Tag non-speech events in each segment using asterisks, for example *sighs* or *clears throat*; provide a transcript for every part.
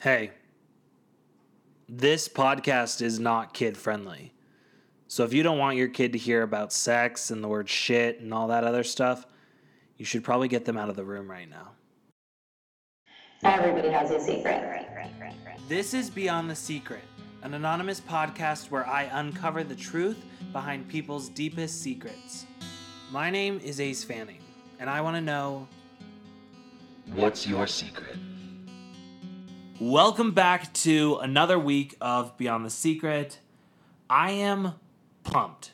Hey, this podcast is not kid friendly. So if you don't want your kid to hear about sex and the word shit and all that other stuff, you should probably get them out of the room right now. Everybody has a secret. This is Beyond the Secret, an anonymous podcast where I uncover the truth behind people's deepest secrets. My name is Ace Fanning, and I want to know What's your secret? Welcome back to another week of Beyond the Secret. I am pumped,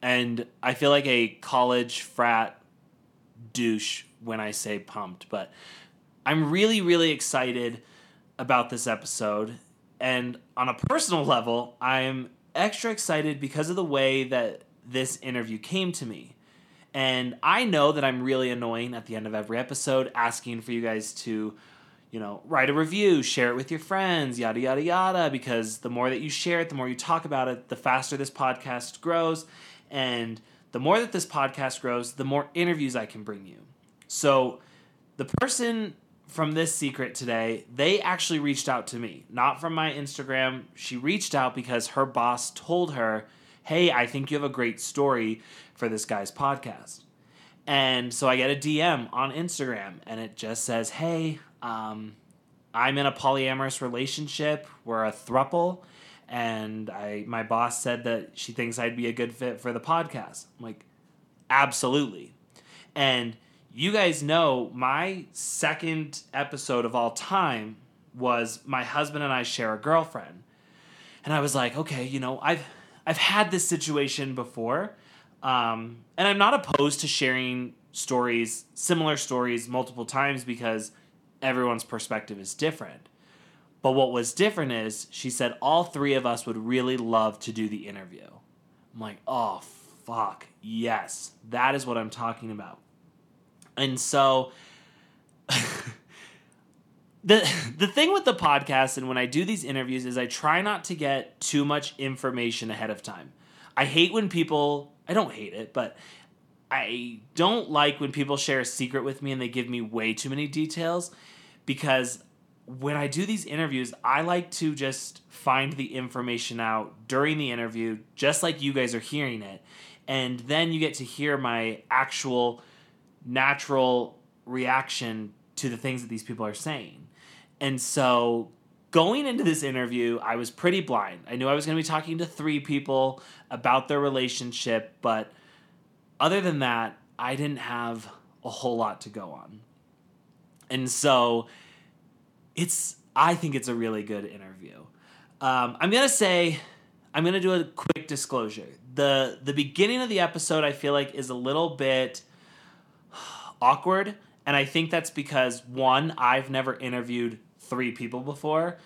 and I feel like a college frat douche when I say pumped, but I'm really, really excited about this episode. And on a personal level, I'm extra excited because of the way that this interview came to me. And I know that I'm really annoying at the end of every episode, asking for you guys to, you know, write a review, share it with your friends, yada, yada, yada, because the more that you share it, the more you talk about it, the faster this podcast grows. And the more that this podcast grows, the more interviews I can bring you. So the person from this secret today, they actually reached out to me, not from my Instagram. She reached out because her boss told her, Hey, I think you have a great story for this guy's podcast. And so I get a DM on Instagram and it just says, Hey, um, I'm in a polyamorous relationship. We're a thruple. And I, my boss said that she thinks I'd be a good fit for the podcast. I'm like, absolutely. And you guys know my second episode of all time was my husband and I share a girlfriend. And I was like, okay, you know, I've I've had this situation before. Um, and I'm not opposed to sharing stories, similar stories multiple times because everyone's perspective is different. But what was different is she said all three of us would really love to do the interview. I'm like, oh fuck, yes, that is what I'm talking about. And so *laughs* the the thing with the podcast and when I do these interviews is I try not to get too much information ahead of time. I hate when people I don't hate it, but I don't like when people share a secret with me and they give me way too many details because when I do these interviews, I like to just find the information out during the interview, just like you guys are hearing it. And then you get to hear my actual natural reaction to the things that these people are saying. And so going into this interview, I was pretty blind. I knew I was going to be talking to three people about their relationship, but other than that, I didn't have a whole lot to go on. And so it's I think it's a really good interview. Um, I'm gonna say I'm gonna do a quick disclosure. the The beginning of the episode I feel like is a little bit awkward, and I think that's because one I've never interviewed three people before,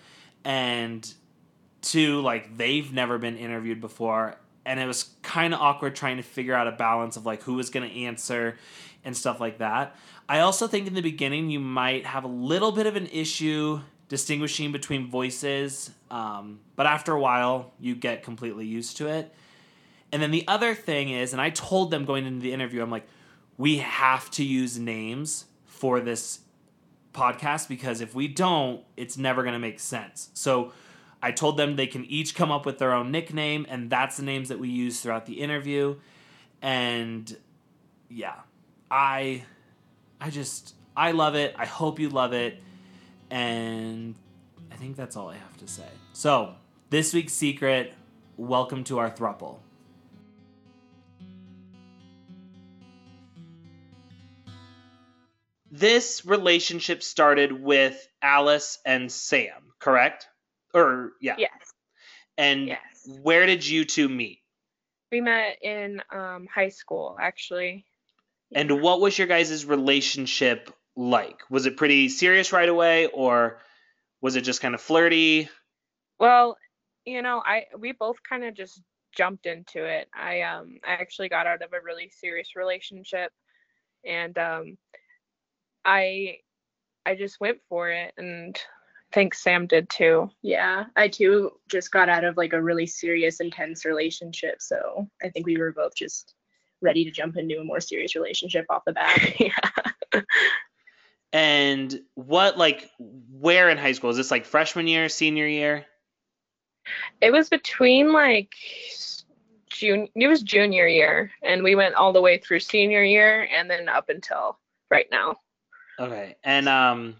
and two like they've never been interviewed before, and it was kind of awkward trying to figure out a balance of like who was gonna answer and stuff like that. I also think in the beginning you might have a little bit of an issue distinguishing between voices, um, but after a while you get completely used to it. And then the other thing is, and I told them going into the interview, I'm like, we have to use names for this podcast because if we don't, it's never going to make sense. So I told them they can each come up with their own nickname, and that's the names that we use throughout the interview. And yeah, I I just I love it. I hope you love it. And I think that's all I have to say. So, this week's secret, welcome to our thruple. This relationship started with Alice and Sam, correct? Or yeah. Yes. And Yes. where did you two meet? We met in um, high school, actually. And what was your guys' relationship like? Was it pretty serious right away or was it just kind of flirty? Well, you know, I we both kind of just jumped into it. I um I actually got out of a really serious relationship and um I I just went for it and I think Sam did too. Yeah, I too just got out of like a really serious, intense relationship. So I think we were both just ready to jump into a more serious relationship off the bat. *laughs* *laughs* yeah. And what like where in high school? Is this like freshman year, senior year? It was between like June. It was junior year, and we went all the way through senior year, and then up until right now. Okay. And um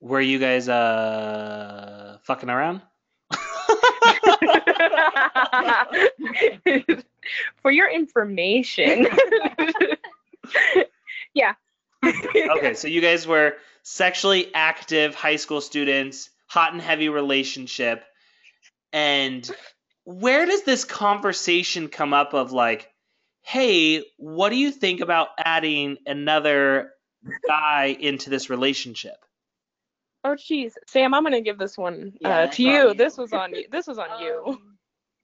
were you guys uh fucking around? *laughs* For your information. *laughs* yeah. okay, so you guys were sexually active high school students, hot and heavy relationship. And where does this conversation come up of like, hey, what do you think about adding another guy into this relationship? Oh geez, Sam, I'm gonna give this one Yeah, uh, to you. you. This was on you. This was on you. Um,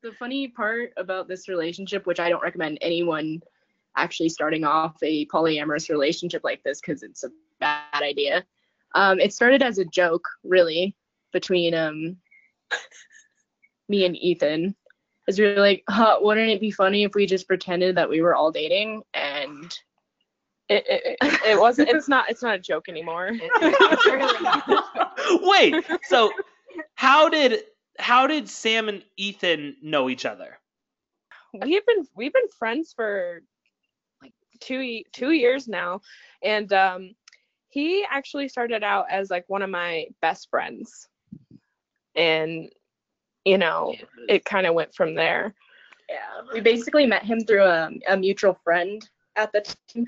the funny part about this relationship, which I don't recommend anyone actually starting off a polyamorous relationship like this because it's a bad idea. Um, it started as a joke, really, between um, *laughs* me and Ethan. As we were like, huh, wouldn't it be funny if we just pretended that we were all dating? And It, it, it, it wasn't. It's not. It's not a joke anymore. *laughs* Wait, so how did how did Sam and Ethan know each other? we've been we've been friends for like two two years now, and um, he actually started out as like one of my best friends, and you know it kind of went from there. Yeah, we basically met him through a, a mutual friend at the time.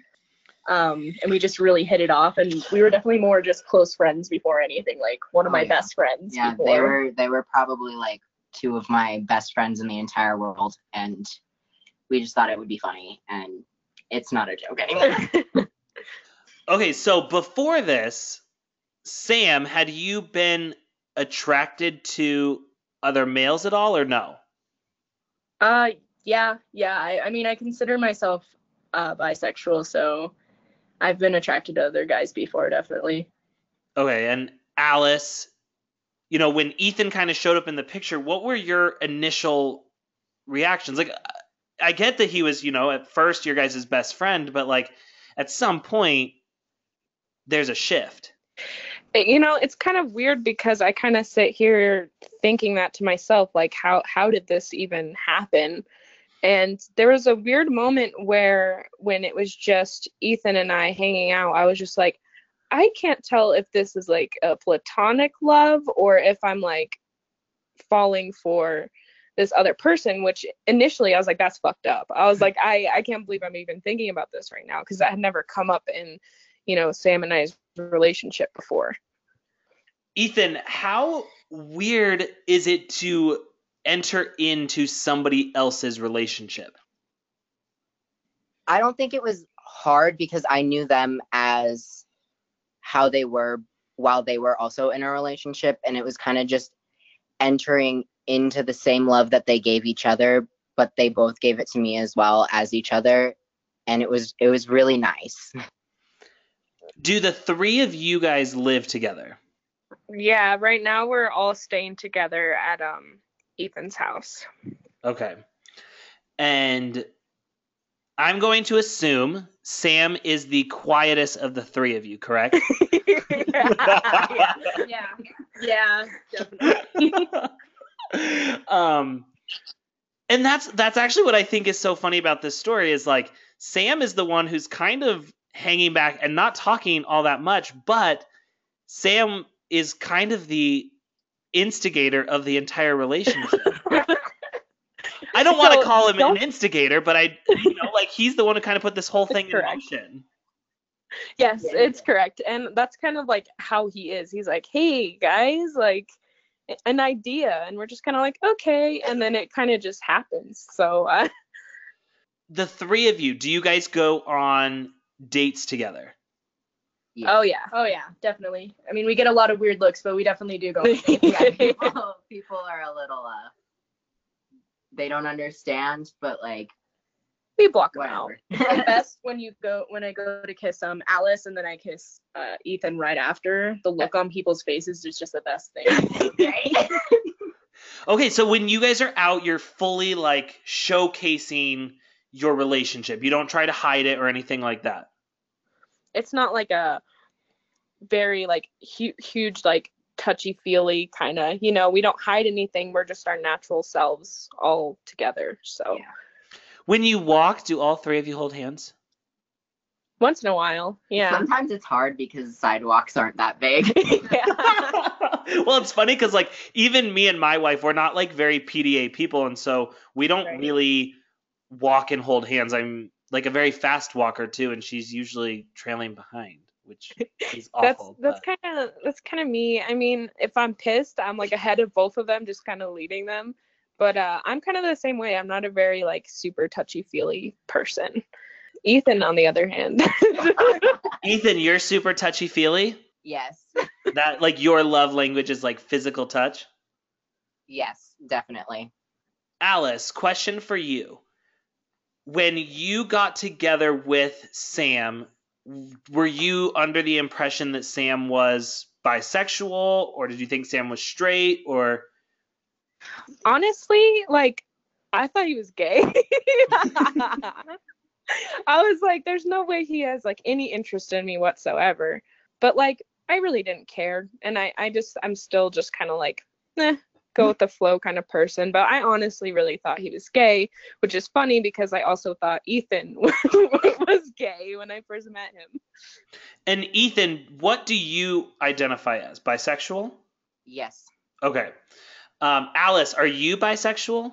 Um, and we just really hit it off, and we were definitely more just close friends before anything. Like one of Oh, my yeah. best friends. Yeah, before. they were they were probably like two of my best friends in the entire world, and we just thought it would be funny, and it's not a joke anymore. *laughs* Okay, so before this, Sam, had you been attracted to other males at all or no? Uh, yeah, yeah. I, I mean, I consider myself uh, bisexual, so I've been attracted to other guys before, definitely. Okay, and Alice, you know, when Ethan kind of showed up in the picture, what were your initial reactions? Like, I get that he was, you know, at first your guys' best friend, but like at some point, there's a shift. Eh, you know it's kind of weird because i kind of sit here thinking that to myself like how how did this even happen and there was a weird moment where when it was just ethan and i hanging out i was just like i can't tell if this is like a platonic love or if i'm like falling for this other person which initially i was like that's fucked up. I was hmm. like i i can't believe i'm even thinking about this right now because that had never come up in you know sam and i's relationship before. Ethan, how weird is it to enter into somebody else's relationship? I don't think it was hard because I knew them as how they were while they were also in a relationship, and it was kind of just entering into the same love that they gave each other, but they both gave it to me as well as each other, and it was it was really nice. Do the three of you guys live together? Yeah, right now we're all staying together at um Ethan's house. Okay. And I'm going to assume Sam is the quietest of the three of you, correct? *laughs* yeah, yeah, definitely. *laughs* um and that's that's actually what I think is so funny about this story is like Sam is the one who's kind of hanging back and not talking all that much, but Sam is kind of the instigator of the entire relationship. *laughs* I don't want to call him don't- an instigator, but I, you know, like he's the one who kind of put this whole thing in correct. motion. yes, Yeah. it's correct. And that's kind of like how he is. He's like, "Hey guys, like an idea." And we're just kind of like, "Okay." And then it kind of just happens. So, uh, The three of you, do you guys go on dates together? Oh yeah. Oh yeah, definitely. I mean, we get a lot of weird looks, but we definitely do go. *laughs* yeah, people, *laughs* people are a little uh they don't understand, but like We block him out. whatever. the *laughs* best when you go when I go to kiss um Alice and then I kiss uh, Ethan right after. The look on people's faces is just the best thing. Okay, so when you guys are out, you're fully like showcasing your relationship. You don't try to hide it or anything like that. It's not like a very like hu- huge like touchy feely kind of you know we don't hide anything we're just our natural selves all together so Yeah. When you walk, do all three of you hold hands? once in a while yeah Sometimes it's hard because sidewalks aren't that big. *laughs* *laughs* well, it's funny because like even me and my wife, we're not like very PDA people, and so we don't Right. really walk and hold hands. I'm like a very fast walker too, and she's usually trailing behind, which *laughs* is that's awful. that's but- kind of that's kind of me i mean if i'm pissed i'm like ahead of both of them just kind of leading them but uh i'm kind of the same way i'm not a very like super touchy feely person ethan on the other hand *laughs* Ethan, you're super touchy feely. yes. That like your love language is like physical touch. Yes, definitely. Alice, question for you. When you got together with Sam, were you under the impression that Sam was bisexual or did you think Sam was straight or? Honestly like i thought he was gay. *laughs* I was like there's no way he has like any interest in me whatsoever. But like i really didn't care. And i i just i'm still just kind of like eh, go with the flow kind of person but i honestly really thought he was gay which is funny because i also thought ethan *laughs* was gay when i first met him And Ethan, what do you identify as? Bisexual? Yes. Okay. Um, Alice, are you bisexual?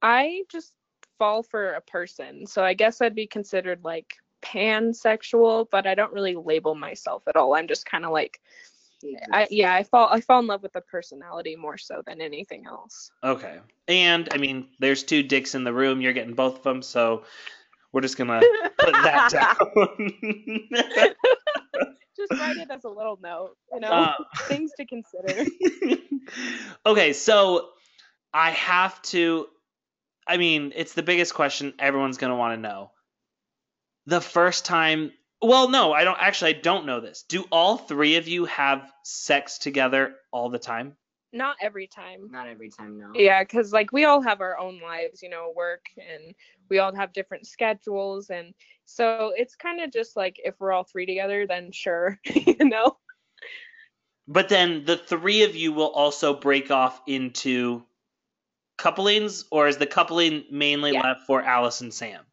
I just fall for a person. So I guess I'd be considered like pansexual, but I don't really label myself at all. I'm just kind of like I yeah, I fall I fall in love with the personality more so than anything else. Okay. And I mean, there's two dicks in the room. You're getting both of them, so we're just gonna put that *laughs* down. Just write it as a little note, you know, Uh, things to consider. *laughs* okay, so I have to. I mean, it's the biggest question everyone's going to want to know. The first time. Well, no, I don't. Actually, I don't know this. Do all three of you have sex together all the time? Not every time. Not every time, no. Yeah, because like we all have our own lives, you know, work and we all have different schedules. And so it's kind of just like if we're all three together, then sure, *laughs* you know? But then the three of you will also break off into couplings, or is the coupling mainly Yeah. left for Alice and Sam?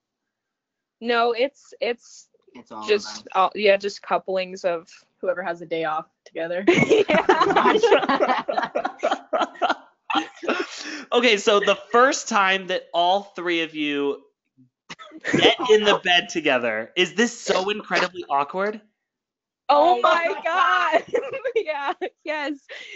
No, it's it's It's all just all, yeah, just couplings of Whoever has a day off together. *laughs* *laughs* okay, so the first time that all three of you get in the bed together, is this so incredibly awkward? Oh Oh my my god. *laughs* yeah, yes.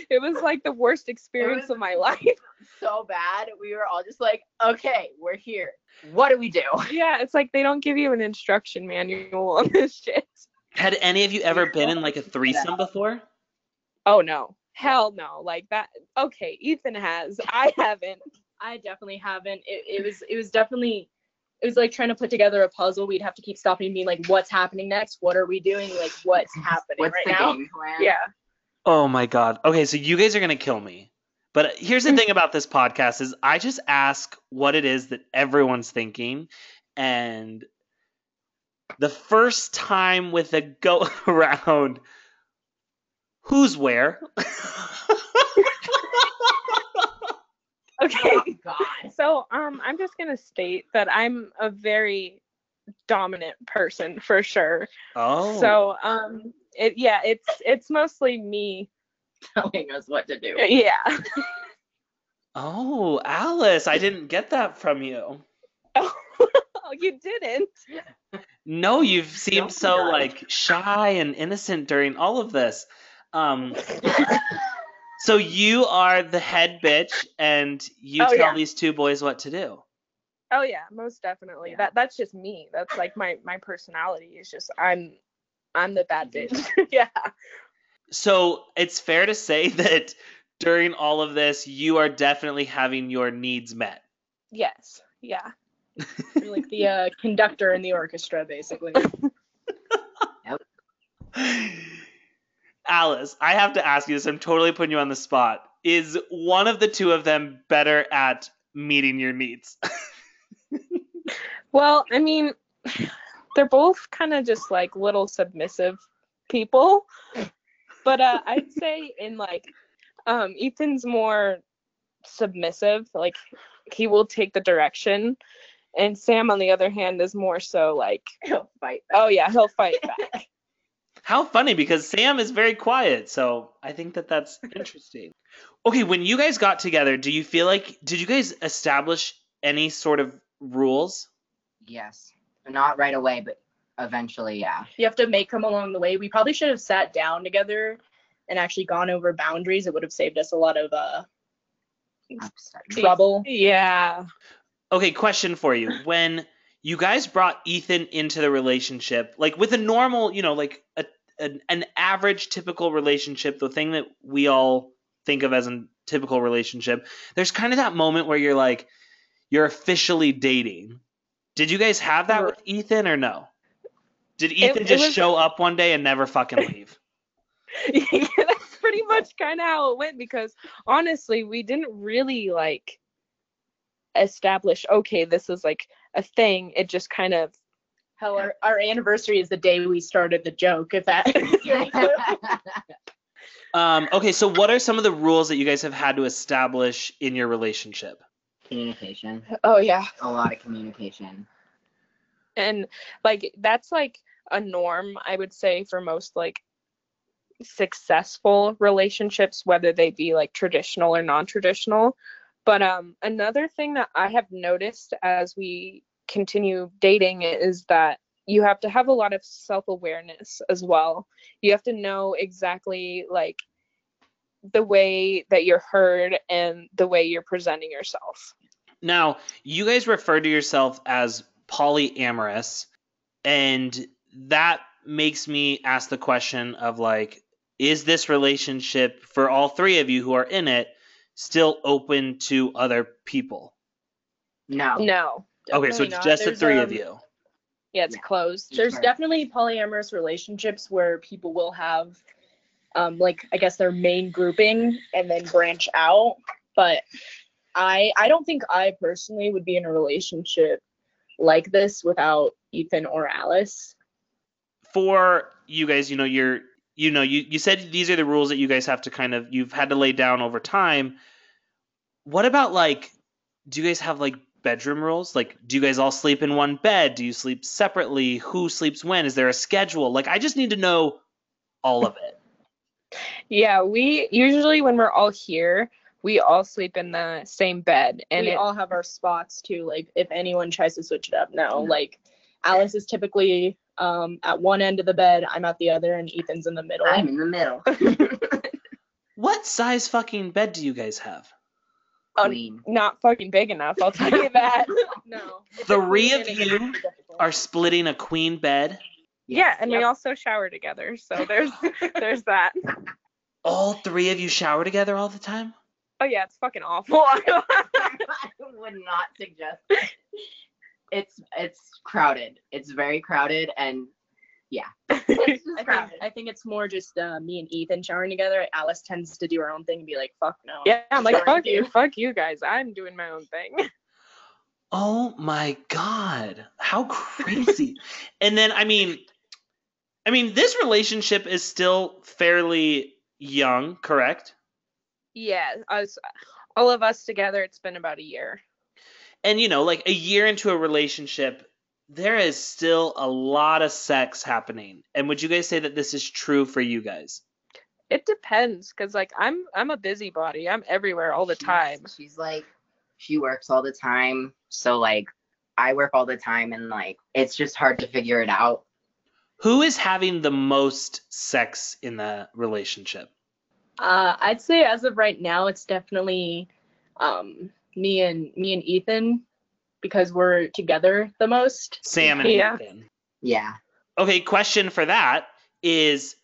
It was like the worst experience of my life. *laughs* so bad. We were all just like, okay, we're here. What do we do? *laughs* Yeah, it's like they don't give you an instruction manual on this shit. Had any of you ever been in like a threesome before? Oh no. Hell no. Like that okay, Ethan has. I haven't. I definitely haven't. It, it was it was definitely it was like trying to put together a puzzle. We'd have to keep stopping and being like, what's happening next? What are we doing? Like what's happening What's right the now? game plan? Yeah. Oh my god. Okay, so you guys are gonna kill me. But here's the thing about this podcast is I just ask what it is that everyone's thinking, and the first time with a go *laughs* around, who's where? *laughs* Okay. Oh God. So um I'm just gonna state that I'm a very dominant person for sure. oh, So um it yeah, it's it's mostly me. *laughs* Telling us what to do. Yeah. oh, Alice, I didn't get that from you. *laughs* Oh, you didn't. No, you've seemed Don't so lie. like shy and innocent during all of this. Um, *laughs* so you are the head bitch, and you Oh, tell yeah. these two boys what to do. Oh yeah, most definitely. Yeah. That that's just me. That's like my my personality is just I'm I'm the bad bitch. *laughs* yeah. So it's fair to say *laughs* that during all of this, you are definitely having your needs met. Yes. Yeah. You're like the uh, conductor in the orchestra, basically. *laughs* Alice, I have to ask you this. I'm totally putting you on the spot. Is one of the two of them better at meeting your needs? Well, I mean, they're both kind of just like little submissive people. but uh, I'd say in like, um, Ethan's more submissive. Like, he will take the direction, and Sam, on the other hand, is more so like, He'll fight. oh yeah, he'll fight back. *laughs* How funny because Sam is very quiet, so I think that that's *laughs* interesting. Okay, when you guys got together, do you feel like did you guys establish any sort of rules? Yes. Not right away, but eventually, yeah. You have to make them along the way. We probably should have sat down together and actually gone over boundaries. It would have saved us a lot of uh, trouble. yeah. Okay, question for you. When you guys brought Ethan into the relationship, like with a normal, you know, like a an, an average typical relationship, the thing that we all think of as a typical relationship, there's kind of that moment where you're like you're officially dating. Did you guys have that with Ethan or no? Did Ethan it just was- show up one day and never fucking *laughs* leave? yeah, that's pretty much kind of how it went because honestly, we didn't really like establish, okay, this is like a thing. It just kind of, Hell, our, our anniversary is the day we started the joke. If that. *laughs* Um, okay, so what are some of the rules that you guys have had to establish in your relationship? Communication. oh yeah. A lot of communication. And like, that's like a norm, I would say, for most like successful relationships, whether they be like traditional or non traditional. But um, another thing that I have noticed as we continue dating is that you have to have a lot of self awareness as well. You have to know exactly like the way that you're heard and the way you're presenting yourself. Now, you guys refer to yourself as polyamorous, and that makes me ask the question of like, is this relationship for all three of you who are in it still open to other people? No. No. okay, so it's not. just the There's, three of um, you. Yeah, it's Yeah. closed. There's definitely polyamorous relationships where people will have, um, like I guess their main grouping and then branch out. But I I don't think I personally would be in a relationship like this without Ethan or Alice. For you guys, you know, you're you know, you, you said these are the rules that you guys have to kind of you've had to lay down over time. What about like do you guys have like bedroom rules? Like do you guys all sleep in one bed? Do you sleep separately? Who sleeps when? Is there a schedule? Like I just need to know all of it. Yeah, we usually when we're all here, we all sleep in the same bed, and we it, all have our spots too. Like if anyone tries to switch it up, no. Like Alice is typically um, at one end of the bed, I'm at the other, and Ethan's in the middle. I'm in the middle. *laughs* *laughs* What size fucking bed do you guys have? Um, Queen. not fucking big enough. I'll tell you that. *laughs* no. Three of you Are splitting a queen bed? Yeah, and we also shower together, so there's *laughs* there's that. All three of you shower together all the time? Oh yeah, it's fucking awful. *laughs* *laughs* I would not suggest. it. It's it's crowded. It's very crowded, and yeah, it's I just think, crowded. I think it's more just uh, me and Ethan showering together. Alice tends to do her own thing and be like, "Fuck no." yeah, I'm like fuck you, fuck you guys. I'm doing my own thing. Oh my god. How crazy. and then I mean I mean this relationship is still fairly young, correct? yeah, us, all of us together, it's been about a year. And you know, like a year into a relationship, there is still a lot of sex happening. And would you guys say that this is true for you guys? It depends, cause like I'm I'm a busybody. I'm everywhere all the She's- time. She's like, she works all the time, so like, I work all the time, and like, it's just hard to figure it out. Who is having the most sex in the relationship? Uh, I'd say as of right now, it's definitely um, me and me and Ethan because we're together the most. Sam and Yeah. Ethan. Yeah. Okay, question for that is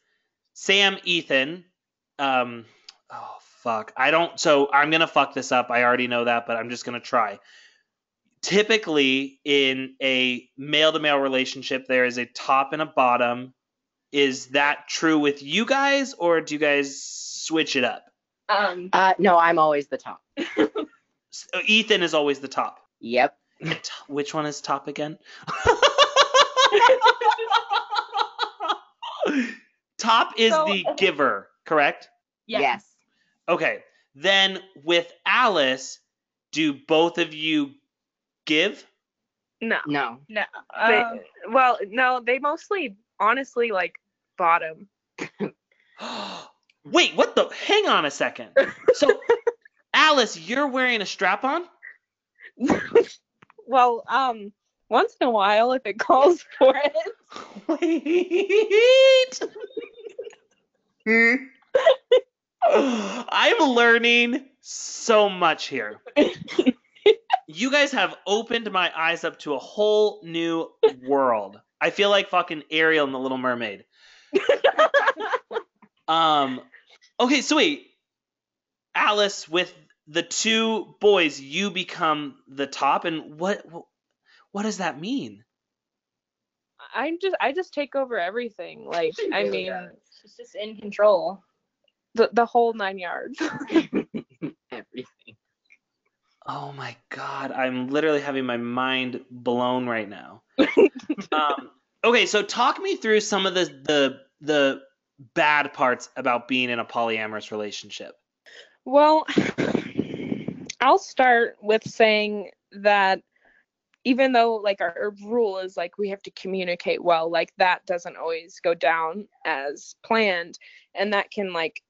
Sam Ethan. Um, oh fuck, I don't. So I'm gonna fuck this up. I already know that, but I'm just gonna try. Typically, in a male to male relationship, there is a top and a bottom. Is that true with you guys, or do you guys switch it up? Um, Uh, no, I'm always the top. *laughs* S- Ethan is always the top. Yep. T- Which one is top again? *laughs* top is So- the giver. correct? Yeah. Yes. Okay. Then with Alice, do both of you give? No. No. No. They, um, well, no, they mostly honestly like bottom. *gasps* Wait, what the? Hang on a second. So, *laughs* Alice, you're wearing a strap on? *laughs* well, um, once in a while if it calls for it. *laughs* Wait. Hmm. *sighs* I'm learning so much here. You guys have opened my eyes up to a whole new world. I feel like fucking Ariel in the Little Mermaid. *laughs* Um okay, so wait. Alice with the two boys, you become the top and what what does that mean? I'm just I just take over everything. Like I mean does. She's just in control. the the whole nine yards. *laughs* Oh my god, I'm literally having my mind blown right now. *laughs* um, okay, so talk me through some of the the the bad parts about being in a polyamorous relationship. Well, *sighs* I'll start with saying that even though like our, our rule is like we have to communicate well, like that doesn't always go down as planned, and that can like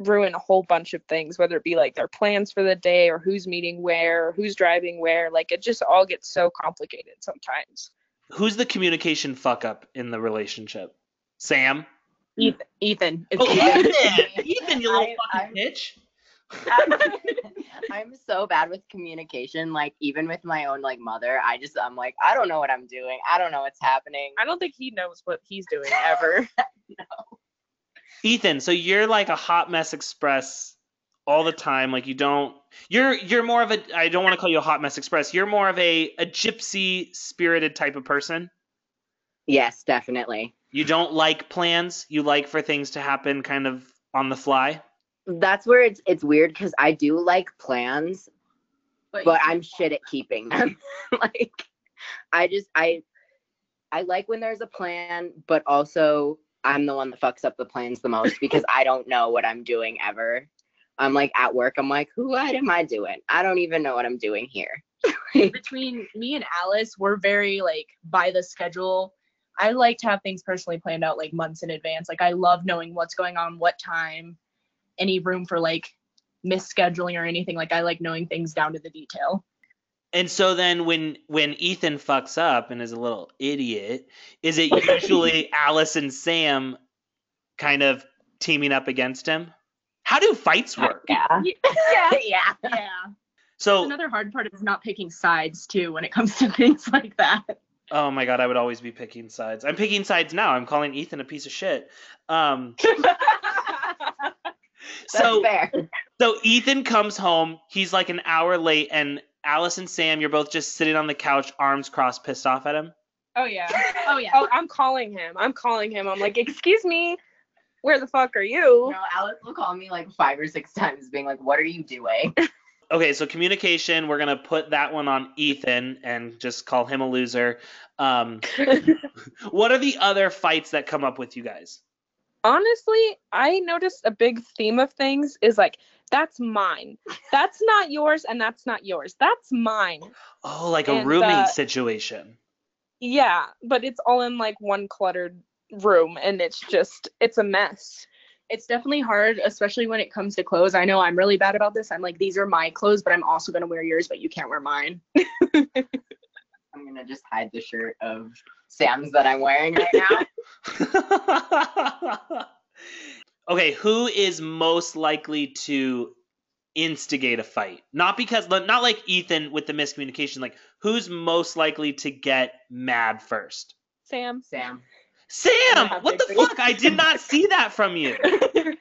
ruin a whole bunch of things, whether it be like their plans for the day or who's meeting where, or who's driving where. Like it just all gets so complicated sometimes. Who's the communication fuck up in the relationship? Sam? Ethan. Ethan. It's Oh, Ethan. Ethan! *laughs* Ethan, you little I- fucking bitch. *laughs* I'm so bad with communication. Like even with my own like mother, I just I'm like I don't know what I'm doing. I don't know what's happening. I don't think he knows what he's doing ever. *laughs* Ethan, so you're like a hot mess express all the time. Like you don't you're you're more of a I don't want to call you a hot mess express. You're more of a a gypsy spirited type of person. Yes, definitely. You don't like plans. You like for things to happen kind of on the fly. That's where it's it's weird because I do like plans, but I'm shit at keeping them. *laughs* like I just I I like when there's a plan, but also I'm the one that fucks up the plans the most because I don't know what I'm doing ever. I'm like at work, I'm like, who what am I doing? I don't even know what I'm doing here. *laughs* between me and Alice, we're very like by the schedule. I like to have things personally planned out like months in advance. Like I love knowing what's going on, what time, any room for like misscheduling or anything. Like I like knowing things down to the detail. And so then when when Ethan fucks up and is a little idiot, is it usually *laughs* Alice and Sam kind of teaming up against him? How do fights work? Yeah. *laughs* Yeah. yeah. Yeah. So Another hard part is not picking sides too when it comes to *laughs* things like that. Oh my god, I would always be picking sides. I'm picking sides now. I'm calling Ethan a piece of shit. Um, That's so fair. so Ethan comes home. He's like an hour late, and Alice and Sam, you're both just sitting on the couch, arms crossed, pissed off at him. oh yeah. *laughs* oh yeah. Oh, I'm calling him. I'm calling him. I'm like, excuse me, where the fuck are you? No, Alex will call me like five or six times, being like, "What are you doing?" *laughs* Okay, so communication, we're gonna put that one on Ethan and just call him a loser. Um, *laughs* what are the other fights that come up with you guys? Honestly, I noticed a big theme of things is like, that's mine. That's not yours, and that's not yours. That's mine. Oh, like a And, roommate uh, situation. Yeah, but it's all in like one cluttered room, and it's just, it's a mess. it's definitely hard, especially when it comes to clothes. I know I'm really bad about this. I'm like, these are my clothes, but I'm also gonna wear yours, but you can't wear mine. *laughs* I'm gonna just hide the shirt of Sam's that I'm wearing right now. *laughs* okay, who is most likely to instigate a fight? Not because not like Ethan with the miscommunication, like who's most likely to get mad first? Sam. Sam. Sam, what the fuck? I did not see that from you. *laughs*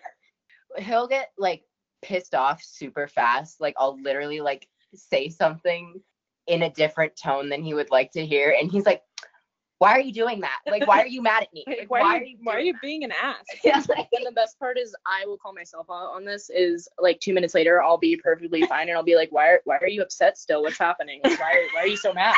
He'll get like pissed off super fast. Like I'll literally like say something in a different tone than he would like to hear, and he's like, "Why are you doing that? Like, why are you mad at me? *laughs* Like, Like, why, are you, why are you being an ass? that?" *laughs* Yeah, like- And the best part is I will call myself out on this is like two minutes later I'll be perfectly *laughs* fine and I'll be like, Why are why are you upset still? What's happening? Like, why are, why are you so mad?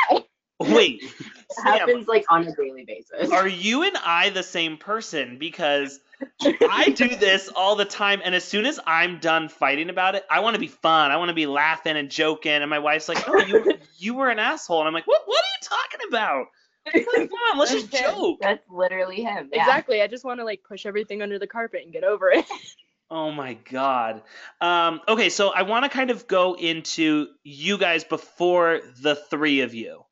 Wait, It Sam, happens like on a daily basis. are you and I the same person? Because I do this all the time, and as soon as I'm done fighting about it, I want to be fun. I want to be laughing and joking. And my wife's like, "Oh, you you were an asshole," and I'm like, "What? What are you talking about? Like, come on, let's just him. joke." That's literally him. Yeah. Exactly. I just want to like push everything under the carpet and get over it. *laughs* Oh my god. Um, okay, so I want to kind of go into you guys before the three of you.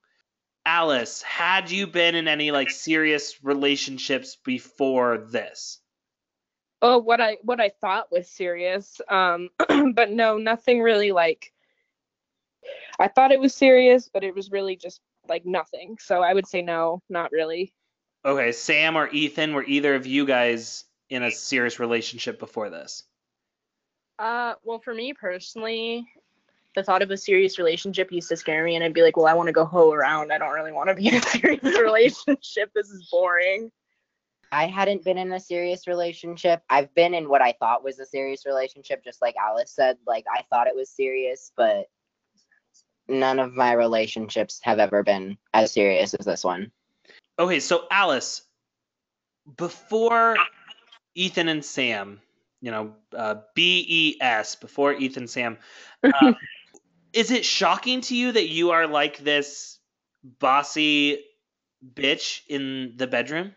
Alice, had you been in any like serious relationships before this? oh, what I what I thought was serious. Um, *clears throat* but no, nothing really like. I thought it was serious, but it was really just like nothing. So I would say no, not really. Okay, Sam or Ethan, were either of you guys in a serious relationship before this? Uh, well, for me personally, the thought of a serious relationship used to scare me, and I'd be like, well, I want to go hoe around. I don't really want to be in a *laughs* serious relationship. This is boring. I hadn't been in a serious relationship. I've been in what I thought was a serious relationship, just like Alice said. Like I thought it was serious, but none of my relationships have ever been as serious as this one. Okay, so Alice, before Ethan and Sam, you know, uh, B E S, before Ethan Sam, uh, *laughs* is it shocking to you that you are like this bossy bitch in the bedroom?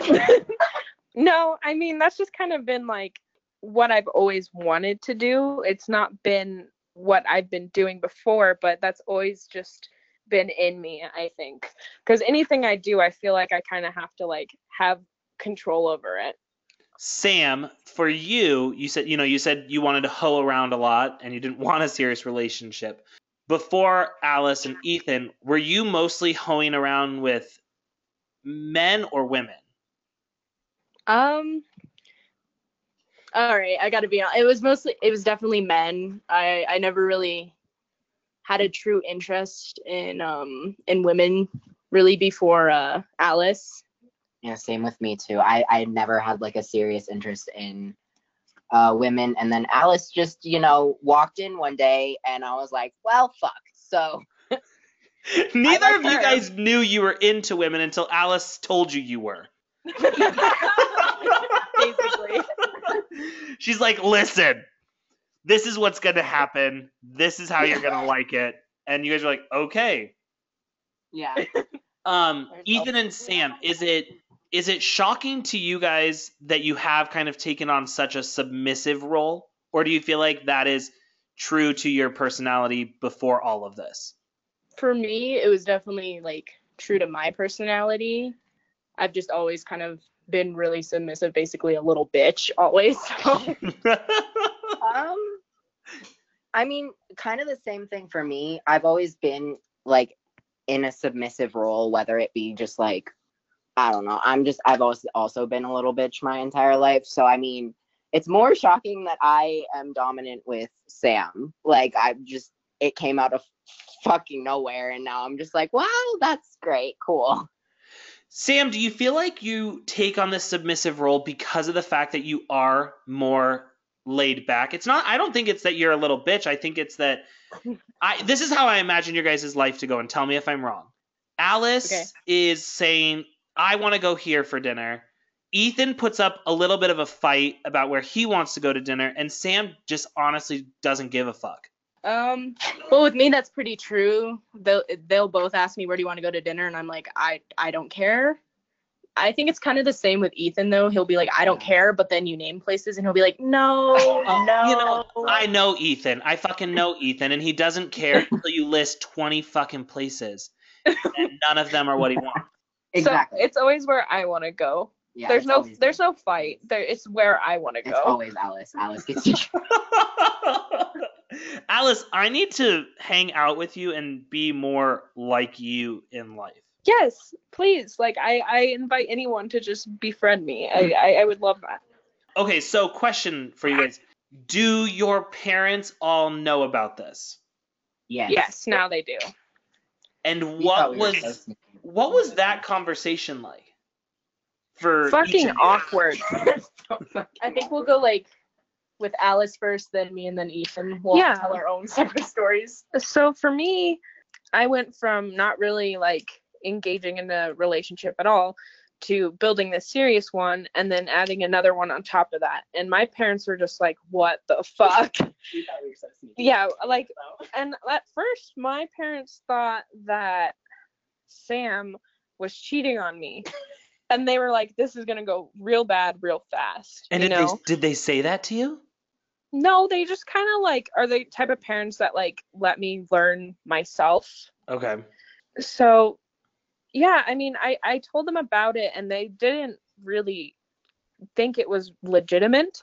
*laughs* no, I mean that's just kind of been like what I've always wanted to do. It's not been what I've been doing before, but that's always just been in me, I think. Cuz anything I do, I feel like I kind of have to like have control over it. Sam, for you, you said you know you said you wanted to hoe around a lot and you didn't *laughs* want a serious relationship. Before Alice and Ethan, were you mostly hoeing around with men or women? Um. All right, I got to be honest. It was mostly, it was definitely men. I I never really had a true interest in um in women really before uh Alice. Yeah, same with me too. I I never had like a serious interest in uh women, and then Alice just you know walked in one day, and I was like, well, fuck. So *laughs* Neither like of you guys knew you were into women until Alice told you you were. *laughs* *laughs* Basically. *laughs* She's like, listen, this is what's going to happen. This is how you're going to like it. And you guys are like, okay. yeah, *laughs* Um, There's Ethan and Sam, is it is it shocking to you guys that you have kind of taken on such a submissive role, or do you feel like that is true to your personality before all of this? For me, it was definitely like true to my personality. I've just always kind of been really submissive, basically a little bitch always. *laughs* So *laughs* um, I mean, kind of the same thing for me. I've always been like in a submissive role, whether it be just like I don't know. I'm just I've also also been a little bitch my entire life. So I mean, it's more shocking that I am dominant with Sam. Like I just it came out of fucking nowhere and now I'm just like, wow, that's great. Cool. Sam, do you feel like you take on this submissive role because of the fact that you are more laid back? It's not I don't think it's that you're a little bitch. I think it's that I this is how I imagine your guys' life to go and tell me if I'm wrong. Alice Okay. is saying, I want to go here for dinner. Ethan puts up a little bit of a fight about where he wants to go to dinner, and Sam just honestly doesn't give a fuck. Um, well, with me, that's pretty true. They'll they'll both ask me where do you want to go to dinner, and I'm like, I I don't care. I think it's kind of the same with Ethan though. He'll be like, I don't care, but then you name places, and he'll be like, No, no. *laughs* You know, I know Ethan. I fucking know Ethan, and he doesn't care *laughs* until you list 20 fucking places, and none of them are what he wants. Exactly. So it's always where I want to go. yeah, there's no always- there's no fight. There it's where I want to It's go. always Alice. Alice gets you. *laughs* Alice, I need to hang out with you and be more like you in life. Yes, please. Like I I invite anyone to just befriend me. I mm-hmm. I, I would love that. Okay, so question for you guys. Do your parents all know about this? Yes. Yes, now they do. And what thought we was what was that conversation like? For Fucking of you? awkward. *laughs* I think we'll go like with Alice first, then me, and then Ethan. We'll Yeah. tell our own *laughs* separate stories. So for me, I went from not really like engaging in a relationship at all to building this serious one and then adding another one on top of that. And my parents were just like, what the *laughs* fuck? We we so. Yeah, like, *laughs* and at first, my parents thought that Sam was cheating on me. And they were like, this is going to go real bad real fast. And you did know? they did they say that to you? No, they just kind of like are the type of parents that like let me learn myself. Okay. So, yeah, I mean, I I told them about it and they didn't really think it was legitimate.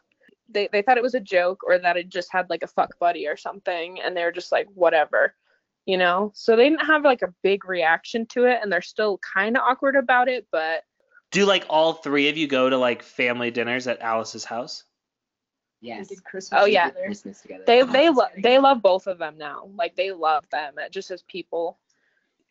They they thought it was a joke or that it just had like a fuck buddy or something and they were just like whatever. You know? So they didn't have like a big reaction to it and they're still kind of awkward about it, but Do like all three of you go to like family dinners at Alice's house? We Yes. did Christmas Oh, yeah. together. Christmas together. they Oh, they that's love they love both of them now. Like they love them uh, just as people.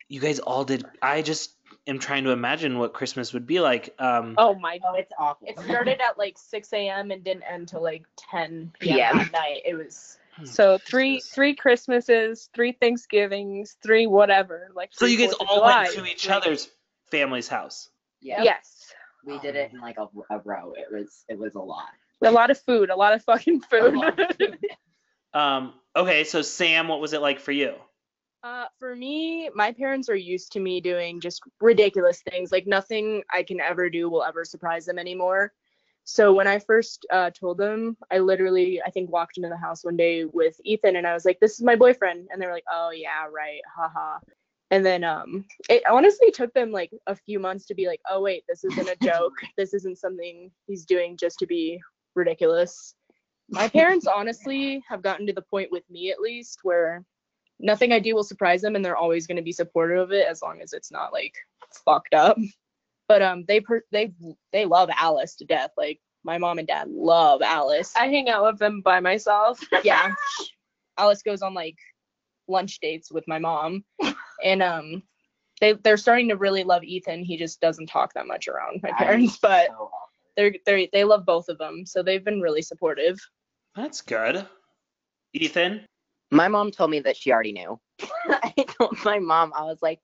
You guys all did. I just am trying to imagine what Christmas would be like. Um, Oh my Oh, it's awful. It started at like 6 a.m. and didn't end till like 10 p.m. PM. at night. It was So three Jesus. three Christmases, three Thanksgivings, three whatever. Like so you guys all July, went to each three- other's family's house. Yeah. Yes, We did it in like a, a row. It was it was a lot. a lot of food, a lot of fucking food. *laughs* Um, okay, so Sam, what was it like for you? Uh, for me, my parents are used to me doing just ridiculous things. Like nothing I can ever do will ever surprise them anymore. So when I first uh, told them, I literally, I think, walked into the house one day with Ethan, and I was like, "This is my boyfriend," and they were like, "Oh yeah, right, haha." And then um, it honestly took them like a few months to be like, "Oh wait, this isn't a joke. *laughs* this isn't something he's doing just to be ridiculous." My parents *laughs* honestly have gotten to the point with me at least where nothing I do will surprise them, and they're always going to be supportive of it as long as it's not like fucked up. But um, they per- they they love Alice to death. Like my mom and dad love Alice. I hang out with them by myself. yeah, *laughs* Alice goes on like lunch dates with my mom, *laughs* and um, they they're starting to really love Ethan. He just doesn't talk that much around my parents, *laughs* but So they're they they love both of them, so they've been really supportive. That's good. Ethan, My mom told me that she already knew. *laughs* I told my mom, I was like,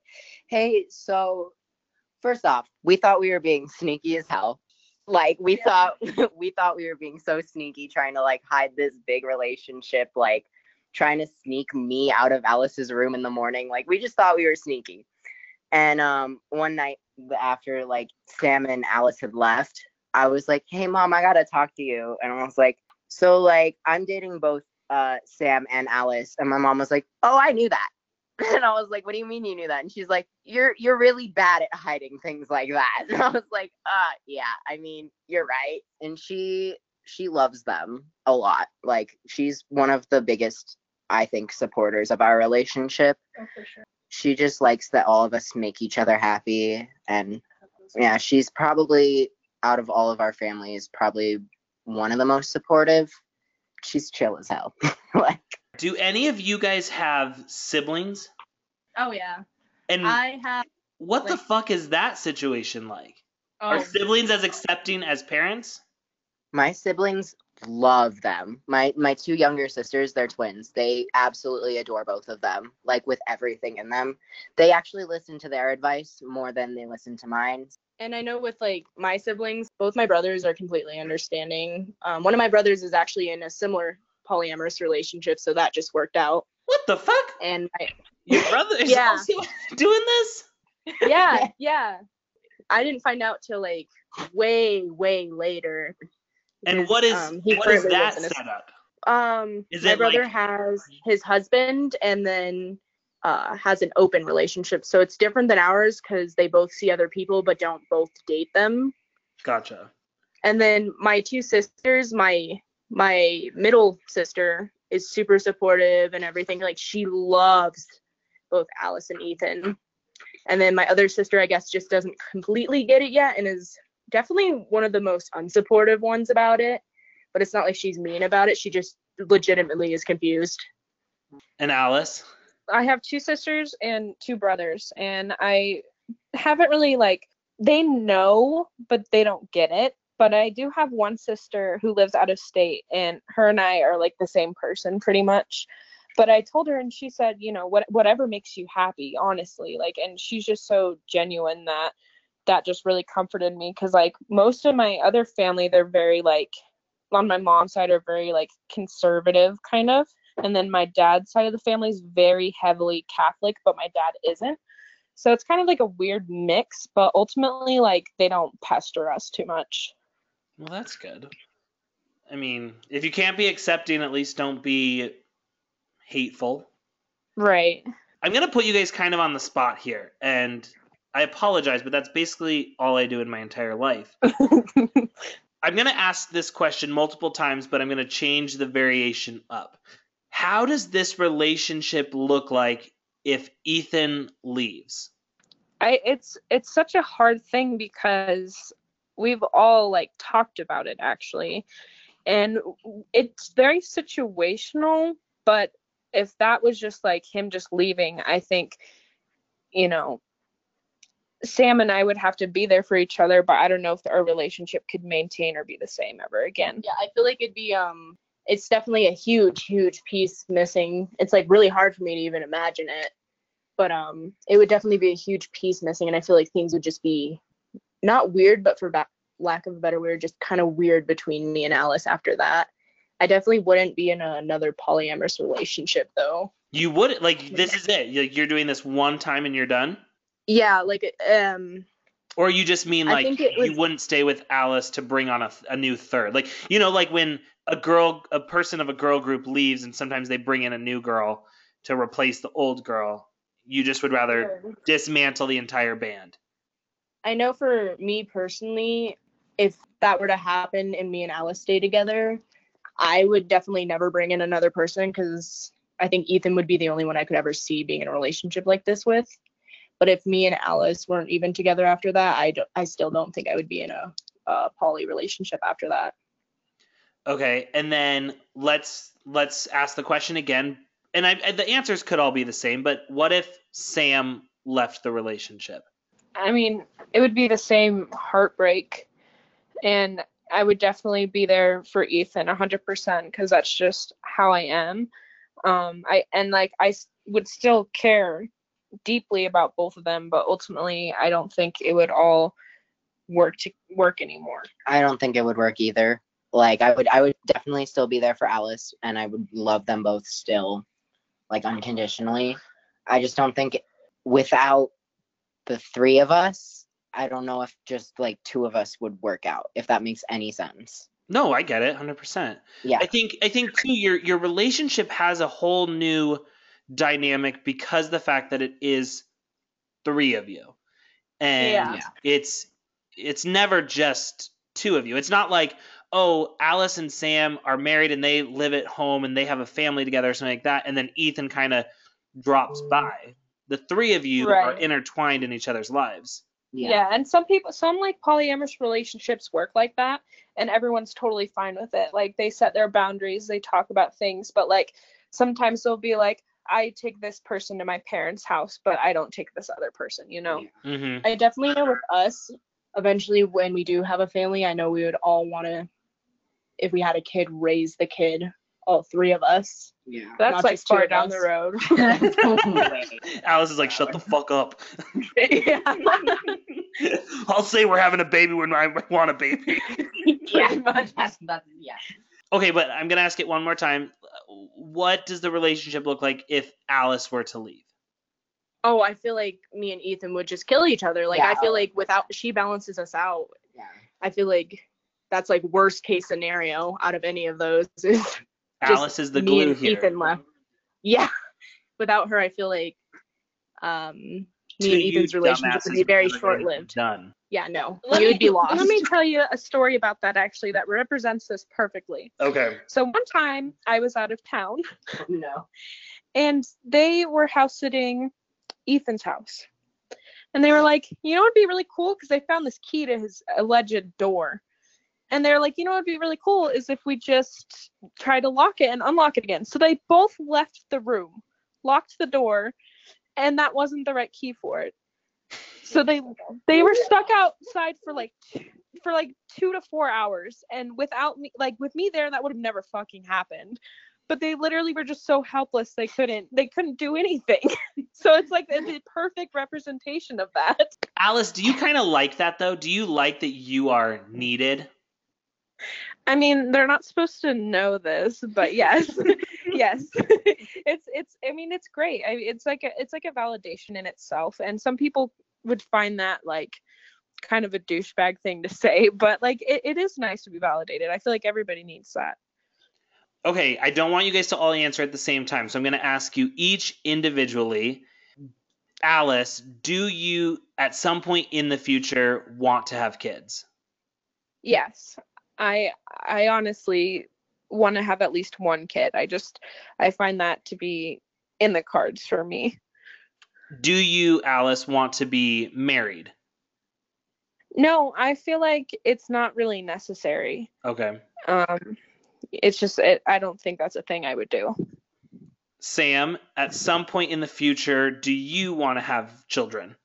hey, so first off, we thought we were being sneaky as hell. Like we thought we thought we were being so sneaky trying to like hide this big relationship, like trying to sneak me out of Alice's room in the morning. Like we just thought we were sneaky. And um one night after like Sam and Alice had left, I was like, "Hey mom, I got to talk to you." And I was like, "So like I'm dating both uh, Sam and Alice, and my mom was like, "Oh, I knew that," *laughs* and I was like, "What do you mean you knew that?" And she's like, "You're you're really bad at hiding things like that." *laughs* And I was like, "Uh, yeah, I mean, you're right." And she she loves them a lot. Like she's one of the biggest, I think, supporters of our relationship. Oh, for sure. She just likes that all of us make each other happy, and yeah, she's probably out of all of our families, probably one of the most supportive. She's chill as hell. *laughs* like do any of you guys have siblings? Oh yeah, And I have. what the fuck is that situation like? Oh, Are siblings as accepting as parents? My siblings love them. My my two younger sisters, they're twins. They absolutely adore both of them, like with everything in them. They actually listen to their advice more than they listen to mine. and I know with like my siblings, both my brothers are completely understanding. Um, one of my brothers is actually in a similar polyamorous relationship, so that just worked out. What the fuck? And I, Your brother is *laughs* Yeah. also *laughs* doing this? yeah, *laughs* yeah, I didn't find out till like way, way later. And what is um, he what is that lives in a- setup? Um, Is my brother like- has his husband and then uh, has an open relationship. So it's different than ours because they both see other people but don't both date them. Gotcha. And then my two sisters, my my middle sister is super supportive and everything. Like she loves both Alice and Ethan. And then my other sister, I guess, just doesn't completely get it yet and is definitely one of the most unsupportive ones about it. But it's not like she's mean about it. She just legitimately is confused. And Alice? I have two sisters and two brothers, and I haven't really like they know, but they don't get it. But I do have one sister who lives out of state, and her and I are like the same person pretty much. but I told her and she said, you know, what whatever makes you happy, honestly. Like and she's just so genuine that that just really comforted me cuz like most of my other family they're very like on my mom's side are very like conservative kind of and then my dad's side of the family is very heavily Catholic, but my dad isn't. So it's kind of like a weird mix, but ultimately like they don't pester us too much. Well, that's good. I mean, if you can't be accepting, at least don't be hateful. Right. I'm gonna put you guys kind of on the spot here, and I apologize, but that's basically all I do in my entire life. *laughs* I'm gonna ask this question multiple times, but I'm gonna change the variation up. How does this relationship look like if Ethan leaves? I it's it's such a hard thing because we've all like talked about it actually. And it's very situational, but if that was just like him just leaving, I think you know Sam and I would have to be there for each other, but I don't know if our relationship could maintain or be the same ever again. Yeah, I feel like it'd be um it's definitely a huge, huge piece missing. It's like really hard for me to even imagine it. But um it would definitely be a huge piece missing and I feel like things would just be not weird, but for ba- lack of a better word, just kind of weird between me and Alice after that. I definitely wouldn't be in a, another polyamorous relationship though. You would like this is it. You're doing this one time and you're done, Yeah, like um or you just mean like it you wouldn't stay with Alice to bring on a, a new third. Like you know, like when a girl, a person of a girl group leaves, and sometimes they bring in a new girl to replace the old girl. You just would rather dismantle the entire band. I know for me personally, if that were to happen and me and Alice stay together, I would definitely never bring in another person because I think Ethan would be the only one I could ever see being in a relationship like this with. But if me and Alice weren't even together after that, I, don't, I still don't think I would be in a, a poly relationship after that. Okay, and then let's let's ask the question again. And I, and the answers could all be the same, but what if Sam left the relationship? I mean, it would be the same heartbreak. And I would definitely be there for Ethan 100% because that's just how I am. Um, I and like I would still care deeply about both of them, but ultimately I don't think it would all work to work anymore. I don't think it would work either. Like I would I would definitely still be there for Alice and I would love them both still like unconditionally. I just don't think without the three of us, I don't know if just like two of us would work out if that makes any sense. No, I get it, hundred percent. Yeah. I think I think too your your relationship has a whole new dynamic because the fact that it is three of you, and Yeah. it's it's never just two of you. It's not like oh Alice and Sam are married and they live at home and they have a family together or something like that, and then Ethan kind of drops by. The three of you are intertwined in each other's lives. Yeah. and some people, some like polyamorous relationships work like that, and everyone's totally fine with it. Like they set their boundaries, they talk about things, but like sometimes they'll be like, I take this person to my parents' house, but I don't take this other person, you know? hmm I definitely know with us, eventually when we do have a family, I know we would all want to, if we had a kid, raise the kid, all three of us. Yeah. That's Not like far down us. the road. *laughs* *laughs* Alice is like, shut the fuck up. yeah. *laughs* I'll say we're having a baby when I want a baby. yeah. That's, that's, yeah. Okay, but I'm gonna ask it one more time. What does the relationship look like if Alice were to leave? Oh, I feel like me and Ethan would just kill each other. Like Yeah. I feel like without she balances us out. Yeah. I feel like that's like worst case scenario out of any of those is Alice is the me glue and here. Ethan left. Yeah. *laughs* Without her, I feel like um me and Ethan's relationship would be very short lived. Done. Yeah, no. Let we me, would be lost. Let me tell you a story about that actually that represents this perfectly. Okay. So one time I was out of town *laughs* oh, No. and they were house sitting Ethan's house. And they were like, you know what would be really cool? Because they found this key to his alleged door. And they're like, you know what would be really cool is if we just try to lock it and unlock it again. So they both left the room, locked the door, and that wasn't the right key for it. *laughs* So they they were stuck outside for like two, for like two to four hours, and without me, like with me there, that would have never fucking happened. but they literally were just so helpless they couldn't they couldn't do anything. *laughs* so it's like the, the perfect representation of that. Alice, do you kind of like that though? Do you like that you are needed? I mean, they're not supposed to know this, but yes, *laughs* yes, *laughs* it's it's. I mean, it's great. I, it's like a it's like a validation in itself, and some people would find that like kind of a douchebag thing to say, but like it, it is nice to be validated. I feel like everybody needs that. Okay, I don't want you guys to all answer at the same time, so I'm going to ask you each individually. Alice, do you at some point in the future want to have kids? Yes, I I honestly want to have at least one kid. I just I find that to be in the cards for me. Do you, Alice, want to be married? No, I feel like it's not really necessary. Okay. Um it's just it, I don't think that's a thing I would do. Sam, at some point in the future, do you want to have children?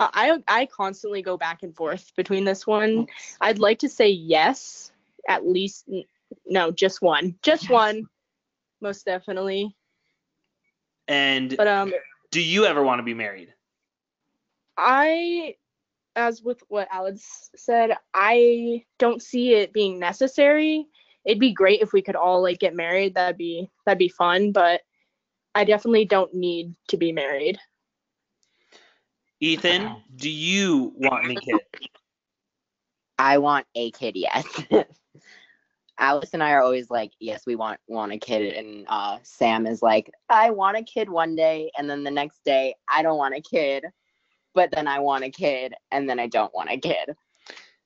Uh, I I constantly go back and forth between this one. I'd like to say yes, at least n- no, just one, just one, most definitely. And But um, do you ever want to be married? I, as with what Alex said, I don't see it being necessary. It'd be great if we could all like get married. That'd be that'd be fun, but I definitely don't need to be married. Ethan, do you want any kid? I want a kid, yes. *laughs* Alice and I are always like, yes, we want want a kid, and uh, Sam is like, I want a kid one day, and then the next day, I don't want a kid, but then I want a kid, and then I don't want a kid.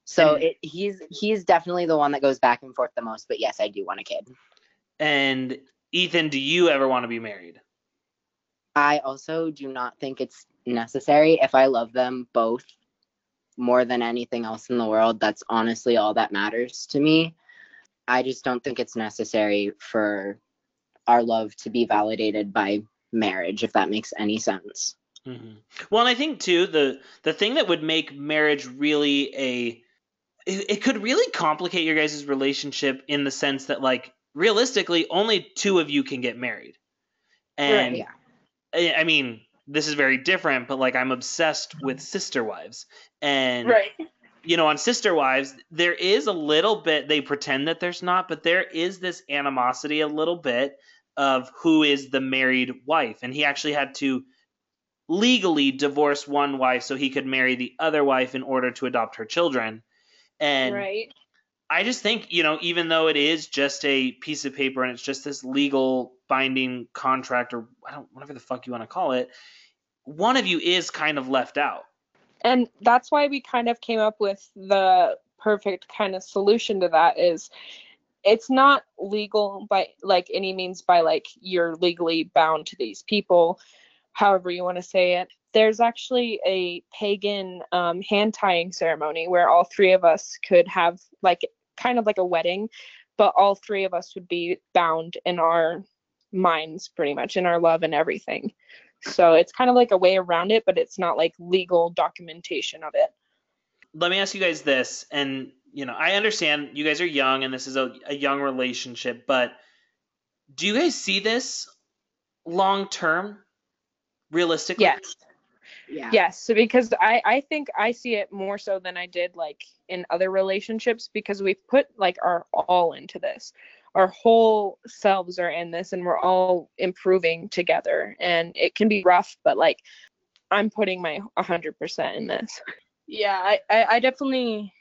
So And- it, he's he's definitely the one that goes back and forth the most. But yes, I do want a kid. And Ethan, do you ever want to be married? I also do not think it's necessary. If I love them both more than anything else in the world, that's honestly all that matters to me. I just don't think it's necessary for our love to be validated by marriage, if that makes any sense. hmm Well, and I think too the the thing that would make marriage really a it, it could really complicate your guys' relationship in the sense that like realistically only two of you can get married. And yeah. I I mean, this is very different, but like I'm obsessed with sister wives. And Right. You know, on Sister Wives, there is a little bit, they pretend that there's not, but there is this animosity a little bit of who is the married wife. And he actually had to legally divorce one wife so he could marry the other wife in order to adopt her children. And right. I just think, you know, even though it is just a piece of paper and it's just this legal binding contract or I don't whatever the fuck you want to call it, one of you is kind of left out. And that's why we kind of came up with the perfect kind of solution to that is it's not legal by like any means by like you're legally bound to these people however you want to say it. There's actually a pagan um, hand tying ceremony where all three of us could have like kind of like a wedding but all three of us would be bound in our minds pretty much in our love and everything so it's kind of like a way around it, but it's not like legal documentation of it. let me ask you guys this and you know i understand you guys are young and this is a, a young relationship but do you guys see this long term realistically Yes. Yeah. Yes. So because I, I think I see it more so than I did like in other relationships because we've put like our all into this. Our whole selves are in this and we're all improving together. And it can be rough, but like I'm putting my 100% in this. Yeah, I, I, I definitely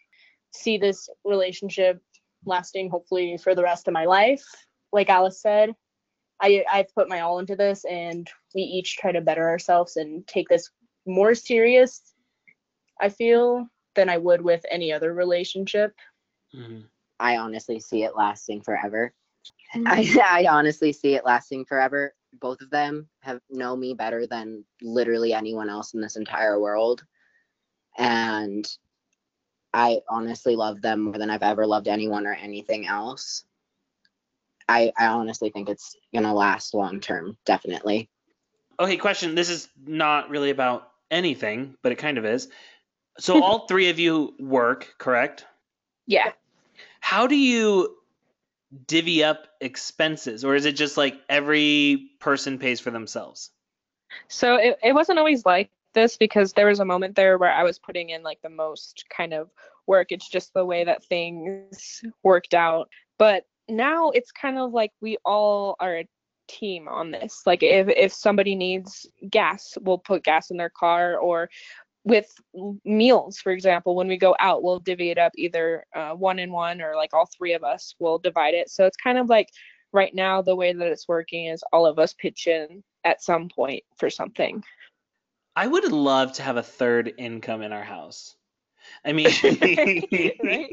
see this relationship lasting hopefully for the rest of my life. Like Alice said, I I've put my all into this and we each try to better ourselves and take this more serious, I feel, than I would with any other relationship. Mhm. I honestly see it lasting forever. Mhm. I, *laughs* I honestly see it lasting forever. Both of them have know me better than literally anyone else in this entire world. And I honestly love them more than I've ever loved anyone or anything else. I, I honestly think it's gonna last long term, definitely. okay question this is not really about anything but it kind of is so *laughs* all three of you work correct Yeah. How do you divvy up expenses or is it just like every person pays for themselves? So it, it wasn't always like this because there was a moment there where I was putting in like the most kind of work. It's just the way that things worked out. But now it's kind of like we all are a team on this. Like if if somebody needs gas, we'll put gas in their car or with meals, for example, when we go out, we'll divvy it up either uh, one in one or like all three of us will divide it. So it's kind of like right now the way that it's working is all of us pitch in at some point for something. I would love to have a third income in our house. I mean, *laughs* right?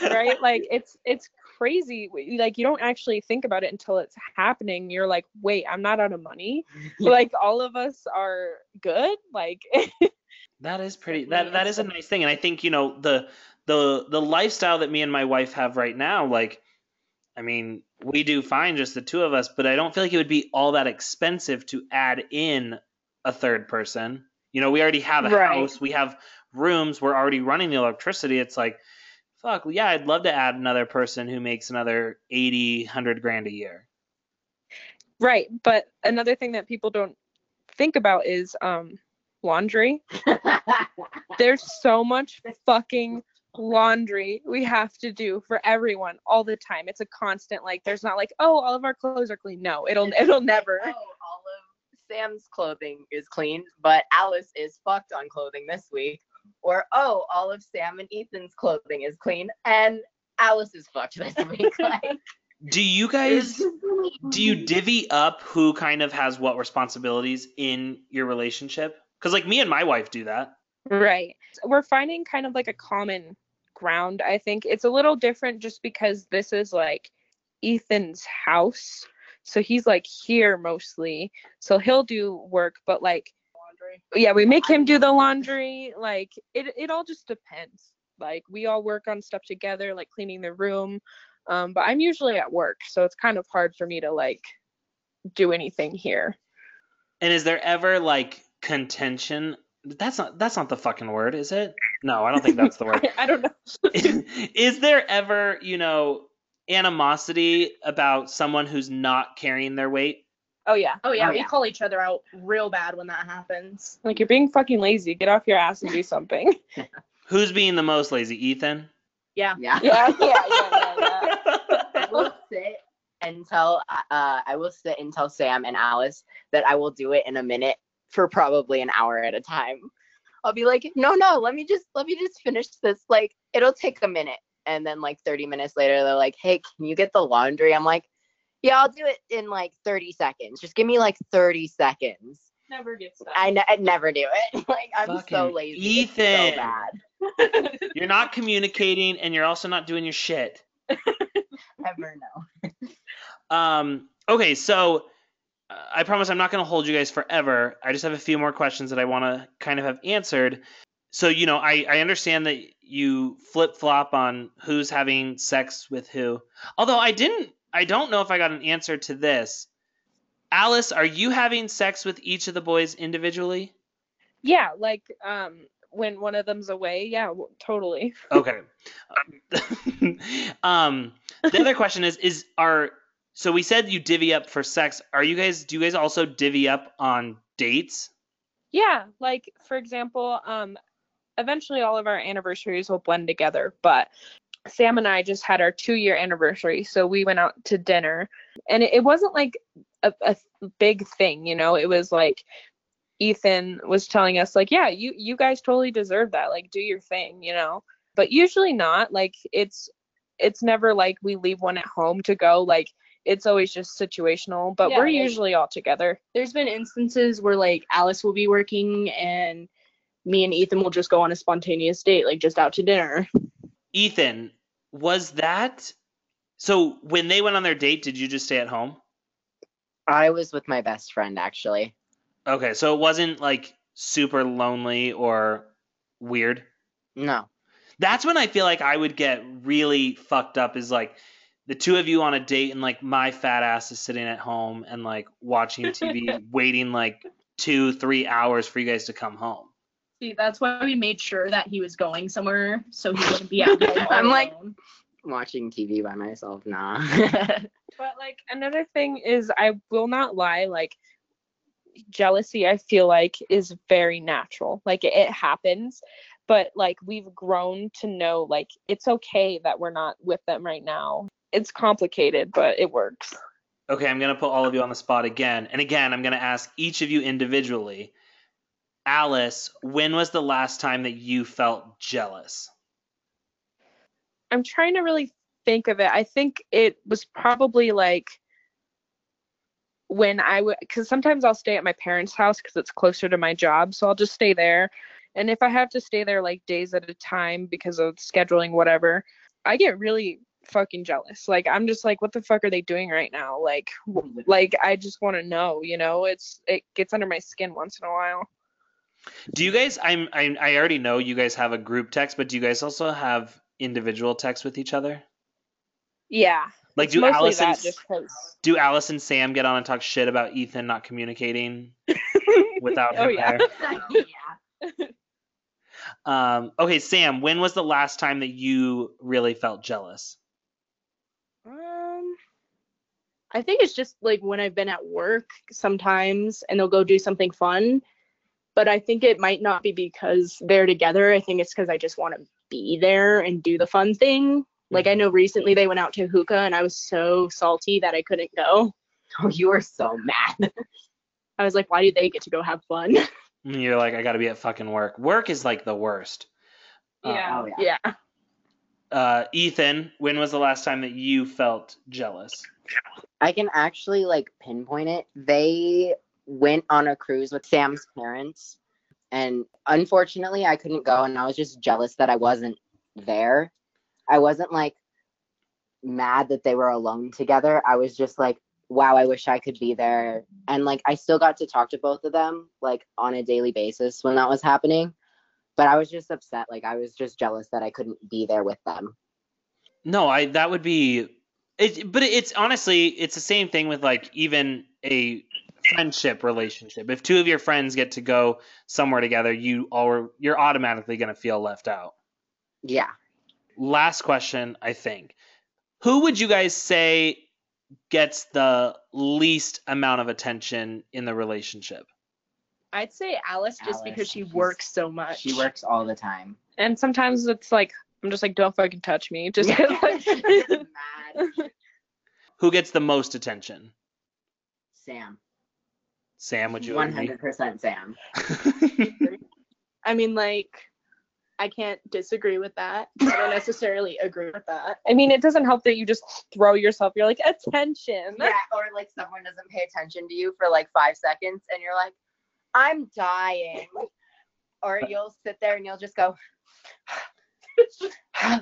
right? Like *laughs* it's it's crazy. Like you don't actually think about it until it's happening. You're like, wait, I'm not out of money. like all of us are good. Like *laughs* that is pretty. That that is a nice thing, and I think you know the the the lifestyle that me and my wife have right now. Like, I mean, we do fine just the two of us, but I don't feel like it would be all that expensive to add in a third person. You know, we already have a Right. house, we have rooms, we're already running the electricity. It's like, fuck, yeah, I'd love to add another person who makes another 80, 100 grand a year. right. But another thing that people don't think about is um laundry. There's so much fucking laundry we have to do for everyone all the time. It's a constant like there's not like, oh, all of our clothes are clean. No, it'll it'll never. Oh, all of Sam's clothing is clean, but Alice is fucked on clothing this week. Or oh, all of Sam and Ethan's clothing is clean, and Alice is fucked this *laughs* week. Like, Do you guys do you divvy up who kind of has what responsibilities in your relationship? Because like me and my wife do that. Right. We're finding kind of like a common ground, I think. It's a little different just because this is like Ethan's house. So he's like here mostly. So he'll do work, but like yeah, we make him do the laundry. Like it it all just depends. Like we all work on stuff together, like cleaning the room. Um, but I'm usually at work, so it's kind of hard for me to like do anything here. And is there ever like contention? That's not that's not the fucking word, is it? No, I don't think that's the word. *laughs* I don't know. *laughs* is there ever, you know, animosity about someone who's not carrying their weight? Oh yeah. Oh yeah, Oh, we yeah. call each other out real bad when that happens. Like you're being fucking lazy. Get off your ass and do something. *laughs* Who's being the most lazy? Ethan? Yeah. yeah. yeah, yeah, yeah, yeah, yeah. I will sit and tell uh I will sit and tell Sam and Alice that I will do it in a minute for probably an hour at a time. I'll be like, no, no, let me just let me just finish this. Like, it'll take a minute. And then like 30 minutes later, they're like, hey, can you get the laundry? I'm like, yeah, I'll do it in like 30 seconds. Just give me like 30 seconds. Never gets that. I, ne- never do it. *laughs* like I'm so Fucking lazy. It's Ethan. so bad. *laughs* You're not communicating and you're also not doing your shit. *laughs* Never know. Um, okay, so I promise I'm not going to hold you guys forever. I just have a few more questions that I want to kind of have answered. So, you know, I, I understand that you flip flop on who's having sex with who. Although I didn't, I don't know if I got an answer to this. Alice, are you having sex with each of the boys individually? Yeah, like um when one of them's away, yeah, totally. *laughs* Okay. *laughs* um, the other question is is are so we said you divvy up for sex. Are you guys do you guys also divvy up on dates? Yeah, like for example, um eventually all of our anniversaries will blend together, but Sam and I just had our 2-year anniversary, so we went out to dinner. And it, it wasn't like a, a big thing, you know. It was like Ethan was telling us like, "Yeah, you you guys totally deserve that. Like do your thing, you know." But usually not. Like it's it's never like we leave one at home to go like it's always just situational, but Yeah, we're usually all together. There's been instances where like Alice will be working and me and Ethan will just go on a spontaneous date, like just out to dinner. Ethan, was that so when they went on their date, did you just stay at home? I was with my best friend actually. Okay, so it wasn't like super lonely or weird. No. That's when I feel like I would get really fucked up is like the two of you on a date and like my fat ass is sitting at home and like watching TV, *laughs* waiting like two, three hours for you guys to come home. See, that's why we made sure that he was going somewhere so he wouldn't be *laughs* at home. I'm like- alone. Watching TV by myself, nah. *laughs* But like another thing is I will not lie, like jealousy I feel like is very natural. Like it, it happens, but like we've grown to know like it's okay that we're not with them right now. It's complicated, but it works. Okay, I'm gonna put all of you on the spot again, and again, I'm gonna ask each of you individually. Alice, when was the last time that you felt jealous? I'm trying to really think of it. I think it was probably like when I would, because sometimes I'll stay at my parents' house because it's closer to my job. So I'll just stay there. And if I have to stay there like days at a time because of scheduling, whatever, I get really fucking jealous. Like I'm just like, what the fuck are they doing right now? Like, w- like I just want to know. You know, it's it gets under my skin once in a while. Do you guys? I'm. I, I already know you guys have a group text, but do you guys also have individual texts with each other? Yeah. Like, do mostly Alice and that S- just 'cause- do Alice and Sam get on and talk shit about Ethan not communicating *laughs* without oh him yeah. there? *laughs* Um, okay, Sam, when was the last time that you really felt jealous? Um, I think it's just like when I've been at work sometimes and they'll go do something fun. But I think it might not be because they're together. I think it's because I just want to be there and do the fun thing. Like I know recently they went out to hookah and I was so salty that I couldn't go. *laughs* oh, you were so mad. *laughs* I was like, why do they get to go have fun? *laughs* You're like, I got to be at fucking work. Work is like the worst. Uh, oh, yeah. yeah. Uh, Ethan, when was the last time that you felt jealous? I can actually like pinpoint it. They went on a cruise with Sam's parents, and unfortunately, I couldn't go, and I was just jealous that I wasn't there. I wasn't like mad that they were alone together. I was just like, wow, I wish I could be there. And like, I still got to talk to both of them like on a daily basis when that was happening. But I was just upset. Like, I was just jealous that I couldn't be there with them. No, I that would be it but it's honestly it's the same thing with like even a friendship relationship. If two of your friends get to go somewhere together, you all you're automatically going to feel left out. Yeah. Last question, I think. Who would you guys say gets the least amount of attention in the relationship? I'd say Alice just Alice, because she works so much. She works all the time. And sometimes it's like I'm just like, don't fucking touch me. Just *laughs* like, Mad. *laughs* Who gets the most attention? Sam. Sam, would you agree? hundred percent Sam. *laughs* I mean, like, I can't disagree with that. I don't necessarily agree with that. I mean, it doesn't help that you just throw yourself. You're like attention. Yeah, or like someone doesn't pay attention to you for like five seconds and you're like, I'm dying. Or you'll sit there and you'll just go, *sighs*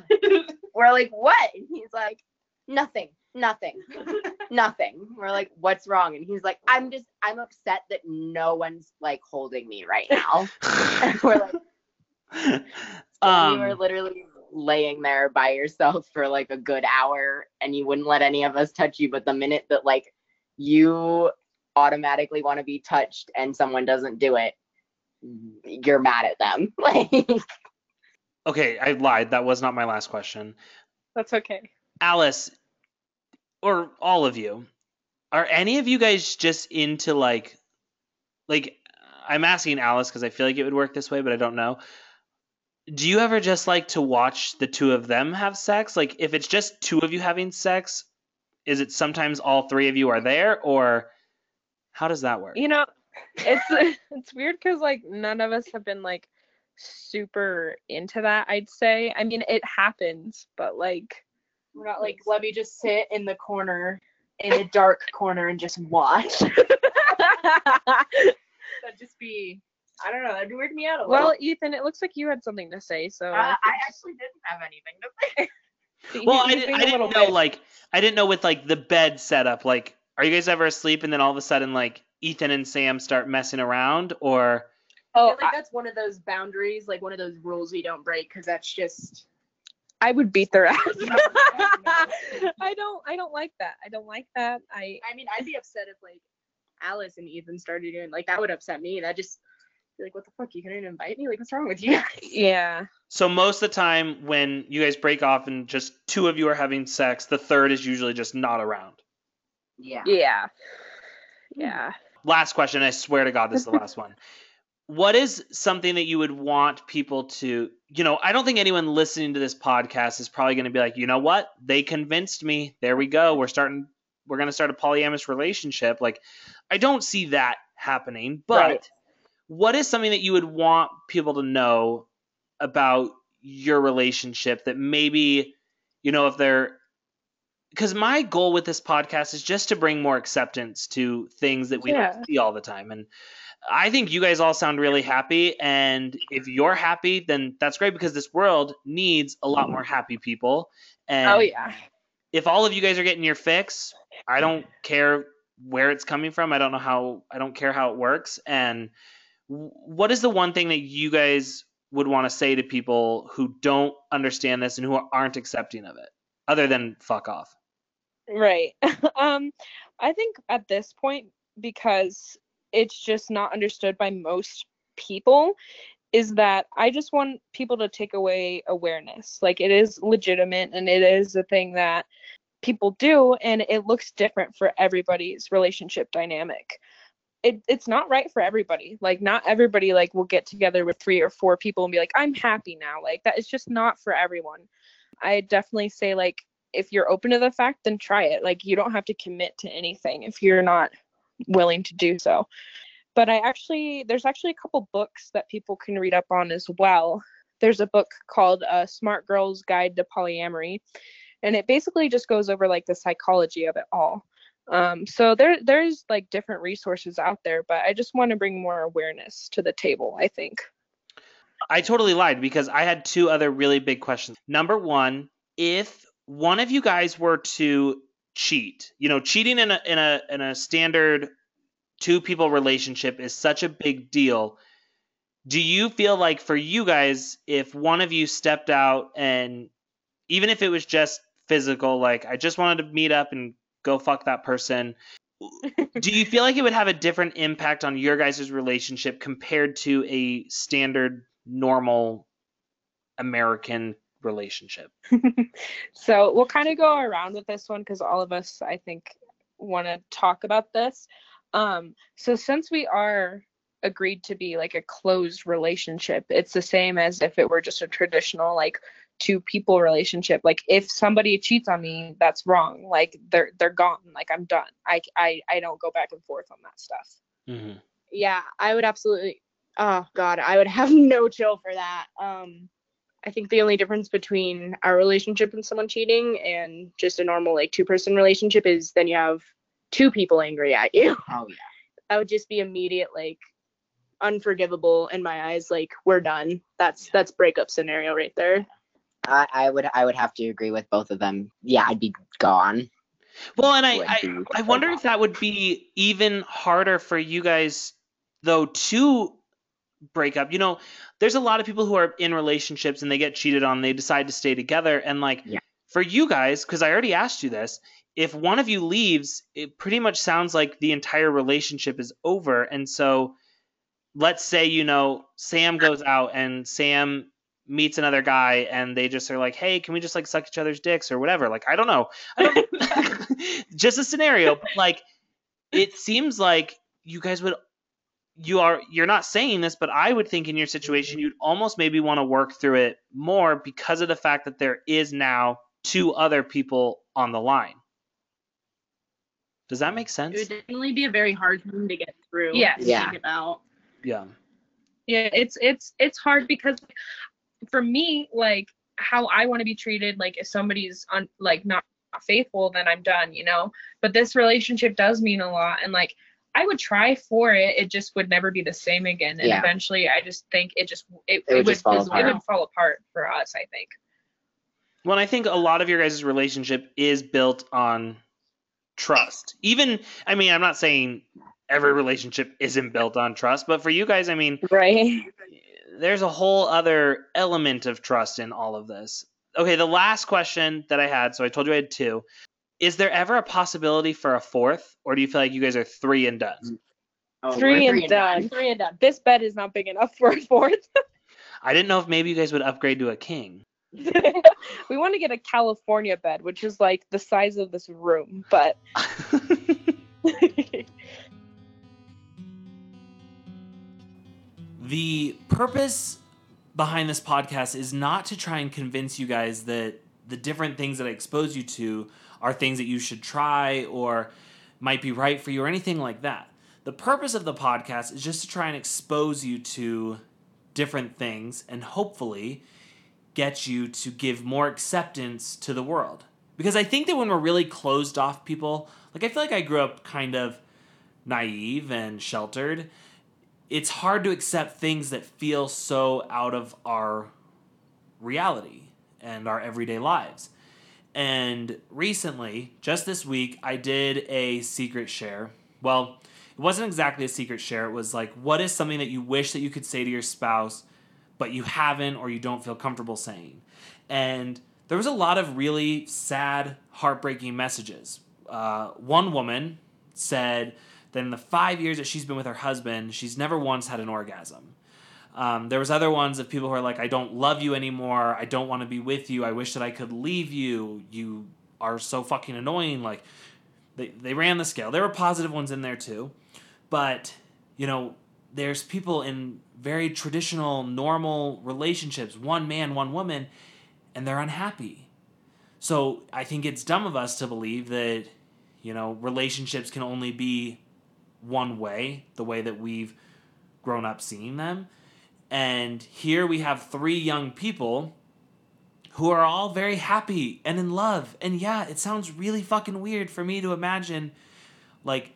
We're like, what? And he's like, Nothing, nothing, nothing. We're like, What's wrong? And he's like, I'm just, I'm upset that no one's like holding me right now. And we're like, *laughs* um, you were literally laying there by yourself for like a good hour and you wouldn't let any of us touch you but the minute that like you automatically want to be touched and someone doesn't do it mm-hmm. you're mad at them *laughs* like okay, I lied. That was not my last question. That's okay. Alice, or all of you, are any of you guys just into like, like, I'm asking Alice because I feel like it would work this way, but I don't know. Do you ever just like to watch the two of them have sex? Like, if it's just two of you having sex, is it sometimes all three of you are there, or how does that work? You know, it's *laughs* it's weird because like none of us have been like super into that. I'd say. I mean, it happens, but like We're not like, let me just sit in the corner, in a dark *laughs* corner, and just watch. *laughs* That'd just be, I don't know, that'd weird me out a little. well, Ethan, it looks like you had something to say. So uh, i actually didn't have anything to say well, I, did, think I a didn't know bit. like I didn't know with like the bed setup. Like, are you guys ever asleep and then all of a sudden like Ethan and Sam start messing around, or I Oh, feel like that's one of those boundaries, like one of those rules we don't break, because that's just. I would beat their ass. *laughs* No, no. I don't. I don't like that. I don't like that. I. I mean, I'd be upset if like Alice and Ethan started doing like that would upset me. That just You're like, what the fuck? You couldn't even invite me? Like, what's wrong with you? *laughs* Yeah. So most of the time when you guys break off and just two of you are having sex, the third is usually just not around. Yeah. Yeah. Hmm. Yeah. Last question, I swear to God this is the last *laughs* one. What is something that you would want people to, you know, I don't think anyone listening to this podcast is probably going to be like, "You know what? They convinced me. There we go. We're starting we're going to start a polyamorous relationship." Like I don't see that happening, but Right. what is something that you would want people to know about your relationship that maybe you know if they're because my goal with this podcast is just to bring more acceptance to things that we Yeah. don't see all the time and i think you guys all sound really happy and if you're happy then that's great because this world needs a lot more happy people and Oh yeah. if all of you guys are getting your fix, I don't care where it's coming from. I don't know how. I don't care how it works. And what is the one thing that you guys would want to say to people who don't understand this and who aren't accepting of it, other than fuck off? Right. *laughs* um, I think at this point, because it's just not understood by most people, is that I just want people to take away awareness. Like it is legitimate and it is a thing that people do, and it looks different for everybody's relationship dynamic. It, it's not right for everybody. Like not everybody like will get together with three or four people and be like, I'm happy now. Like that is just not for everyone. I definitely say like if you're open to the fact, then try it. Like you don't have to commit to anything if you're not willing to do so. But I actually, there's actually a couple books that people can read up on as well. There's a book called uh, Smart Girl's Guide to Polyamory, and it basically just goes over like the psychology of it all. Um, so there, there's like different resources out there, but I just want to bring more awareness to the table. I think. I totally lied because I had two other really big questions. Number one, if one of you guys were to cheat, you know, cheating in a in a in a standard two people relationship is such a big deal. Do you feel like for you guys, if one of you stepped out and even if it was just physical, like I just wanted to meet up and go fuck that person, do you feel like it would have a different impact on your guys' relationship compared to a standard normal American relationship? *laughs* so we'll kind of go around with this one because all of us, I think, want to talk about this. Um, so since we are agreed to be like a closed relationship, it's the same as if it were just a traditional like two people relationship. Like if somebody cheats on me, that's wrong. Like they're they're gone. Like I'm done. I I I don't go back and forth on that stuff. Mm-hmm. yeah, I would absolutely. Oh God, I would have *laughs* no chill for that. Um, I think the only difference between our relationship and someone cheating and just a normal like two person relationship is then you have two people angry at you. *laughs* Oh yeah. That would just be immediate like unforgivable in my eyes. Like we're done. That's that's breakup scenario right there. I, I would I would have to agree with both of them. Yeah, I'd be gone. Well, and I, I, I wonder if that would be even harder for you guys, though, to break up. You know, there's a lot of people who are in relationships and they get cheated on, they decide to stay together. And, like, Yeah. for you guys, because I already asked you this, if one of you leaves, it pretty much sounds like the entire relationship is over. And so, let's say, you know, Sam goes out and Sam meets another guy and they just are like, hey, can we just like suck each other's dicks or whatever? Like, I don't know. I don't, *laughs* *laughs* just a scenario, but like, it seems like you guys would, you are, you're not saying this, but I would think in your situation, you'd almost maybe want to work through it more because of the fact that there is now two other people on the line. Does that make sense? It would definitely be a very hard thing to get through. Yes. to Yeah. Think about. Yeah. yeah it's it's it's hard because for me like how i want to be treated like if somebody's on like not faithful then i'm done you know but this relationship does mean a lot and like i would try for it it just would never be the same again and Yeah. eventually i just think it just it, It would just fall it apart. would fall apart for us i think Well, I think a lot of your guys' relationship is built on trust. Even, I mean, I'm not saying every relationship isn't built on trust, but for you guys, I mean, right there's a whole other element of trust in all of this. Okay, the last question that I had, so I told you I had two. Is there ever a possibility for a fourth, or do you feel like you guys are three and done? Oh, Three we're and done. Three and done. This bed is not big enough for a fourth. *laughs* I didn't know if maybe you guys would upgrade to a king. *laughs* we want to get a California bed, which is like the size of this room, but *laughs* the purpose behind this podcast is not to try and convince you guys that the different things that I expose you to are things that you should try or might be right for you or anything like that. The purpose of the podcast is just to try and expose you to different things and hopefully get you to give more acceptance to the world. Because I think that when we're really closed off people, like I feel like I grew up kind of naive and sheltered. It's hard to accept things that feel so out of our reality and our everyday lives. And recently, just this week, I did a secret share. Well, it wasn't exactly a secret share. It was like, what is something that you wish that you could say to your spouse, but you haven't or you don't feel comfortable saying? And there was a lot of really sad, heartbreaking messages. Uh, one woman said that in the five years that she's been with her husband, she's never once had an orgasm. Um, there was other ones of people who are like, I don't love you anymore. I don't want to be with you. I wish that I could leave you. You are so fucking annoying. Like, they, they ran the scale. There were positive ones in there too. But, you know, there's people in very traditional, normal relationships one man, one woman, and they're unhappy. So I think it's dumb of us to believe that, you know, relationships can only be one way, the way that we've grown up seeing them. And here we have three young people who are all very happy and in love. And yeah, it sounds really fucking weird for me to imagine like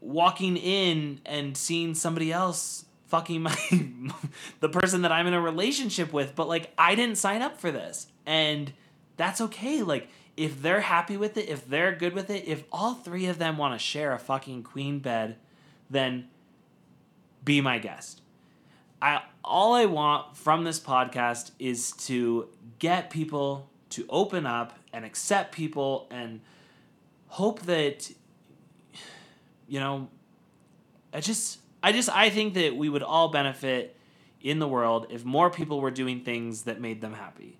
walking in and seeing somebody else fucking my *laughs* the person that I'm in a relationship with, but like I didn't sign up for this. And that's okay. Like if they're happy with it, if they're good with it, if all three of them want to share a fucking queen bed, then be my guest. I all I want from this podcast is to get people to open up and accept people and hope that you know I just I just I think that we would all benefit in the world if more people were doing things that made them happy.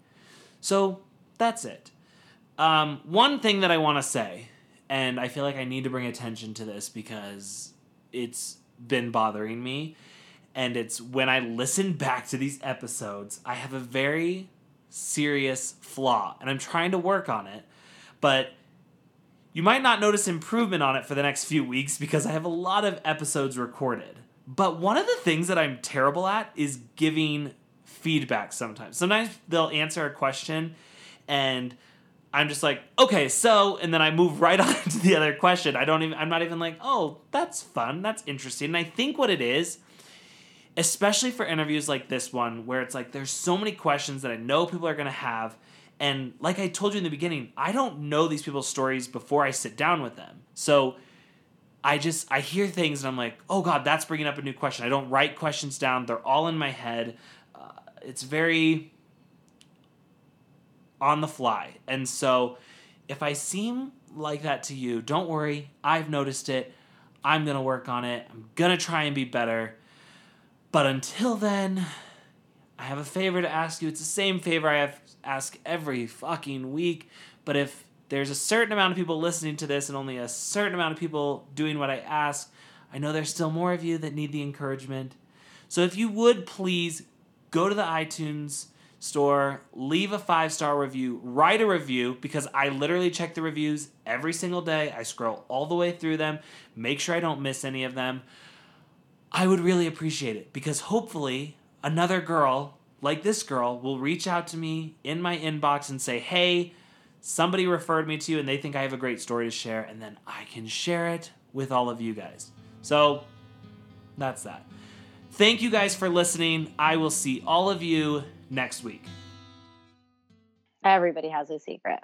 So that's it. Um, one thing that I want to say, and I feel like I need to bring attention to this because it's been bothering me, and it's when I listen back to these episodes, I have a very serious flaw, and I'm trying to work on it, but you might not notice improvement on it for the next few weeks because I have a lot of episodes recorded. But one of the things that I'm terrible at is giving feedback sometimes. Sometimes they'll answer a question and I'm just like, okay, so, and then I move right *laughs* on to the other question. I don't even, I'm not even like, oh, that's fun, that's interesting. And I think what it is, especially for interviews like this one, where it's like there's so many questions that I know people are gonna have. And like I told you in the beginning, I don't know these people's stories before I sit down with them. So I just, I hear things and I'm like, oh God, that's bringing up a new question. I don't write questions down, they're all in my head. Uh, it's very on the fly. And so if I seem like that to you, don't worry. I've noticed it. I'm going to work on it. I'm going to try and be better. But until then, I have a favor to ask you. It's the same favor I have ask every fucking week. But if there's a certain amount of people listening to this and only a certain amount of people doing what I ask, I know there's still more of you that need the encouragement. So if you would please go to the iTunes store, leave a five star review, write a review because I literally check the reviews every single day. I scroll all the way through them, make sure I don't miss any of them. I would really appreciate it because hopefully another girl like this girl will reach out to me in my inbox and say, hey, somebody referred me to you and they think I have a great story to share, and then I can share it with all of you guys. So that's that. Thank you guys for listening. I will see all of you next week. Everybody has a secret.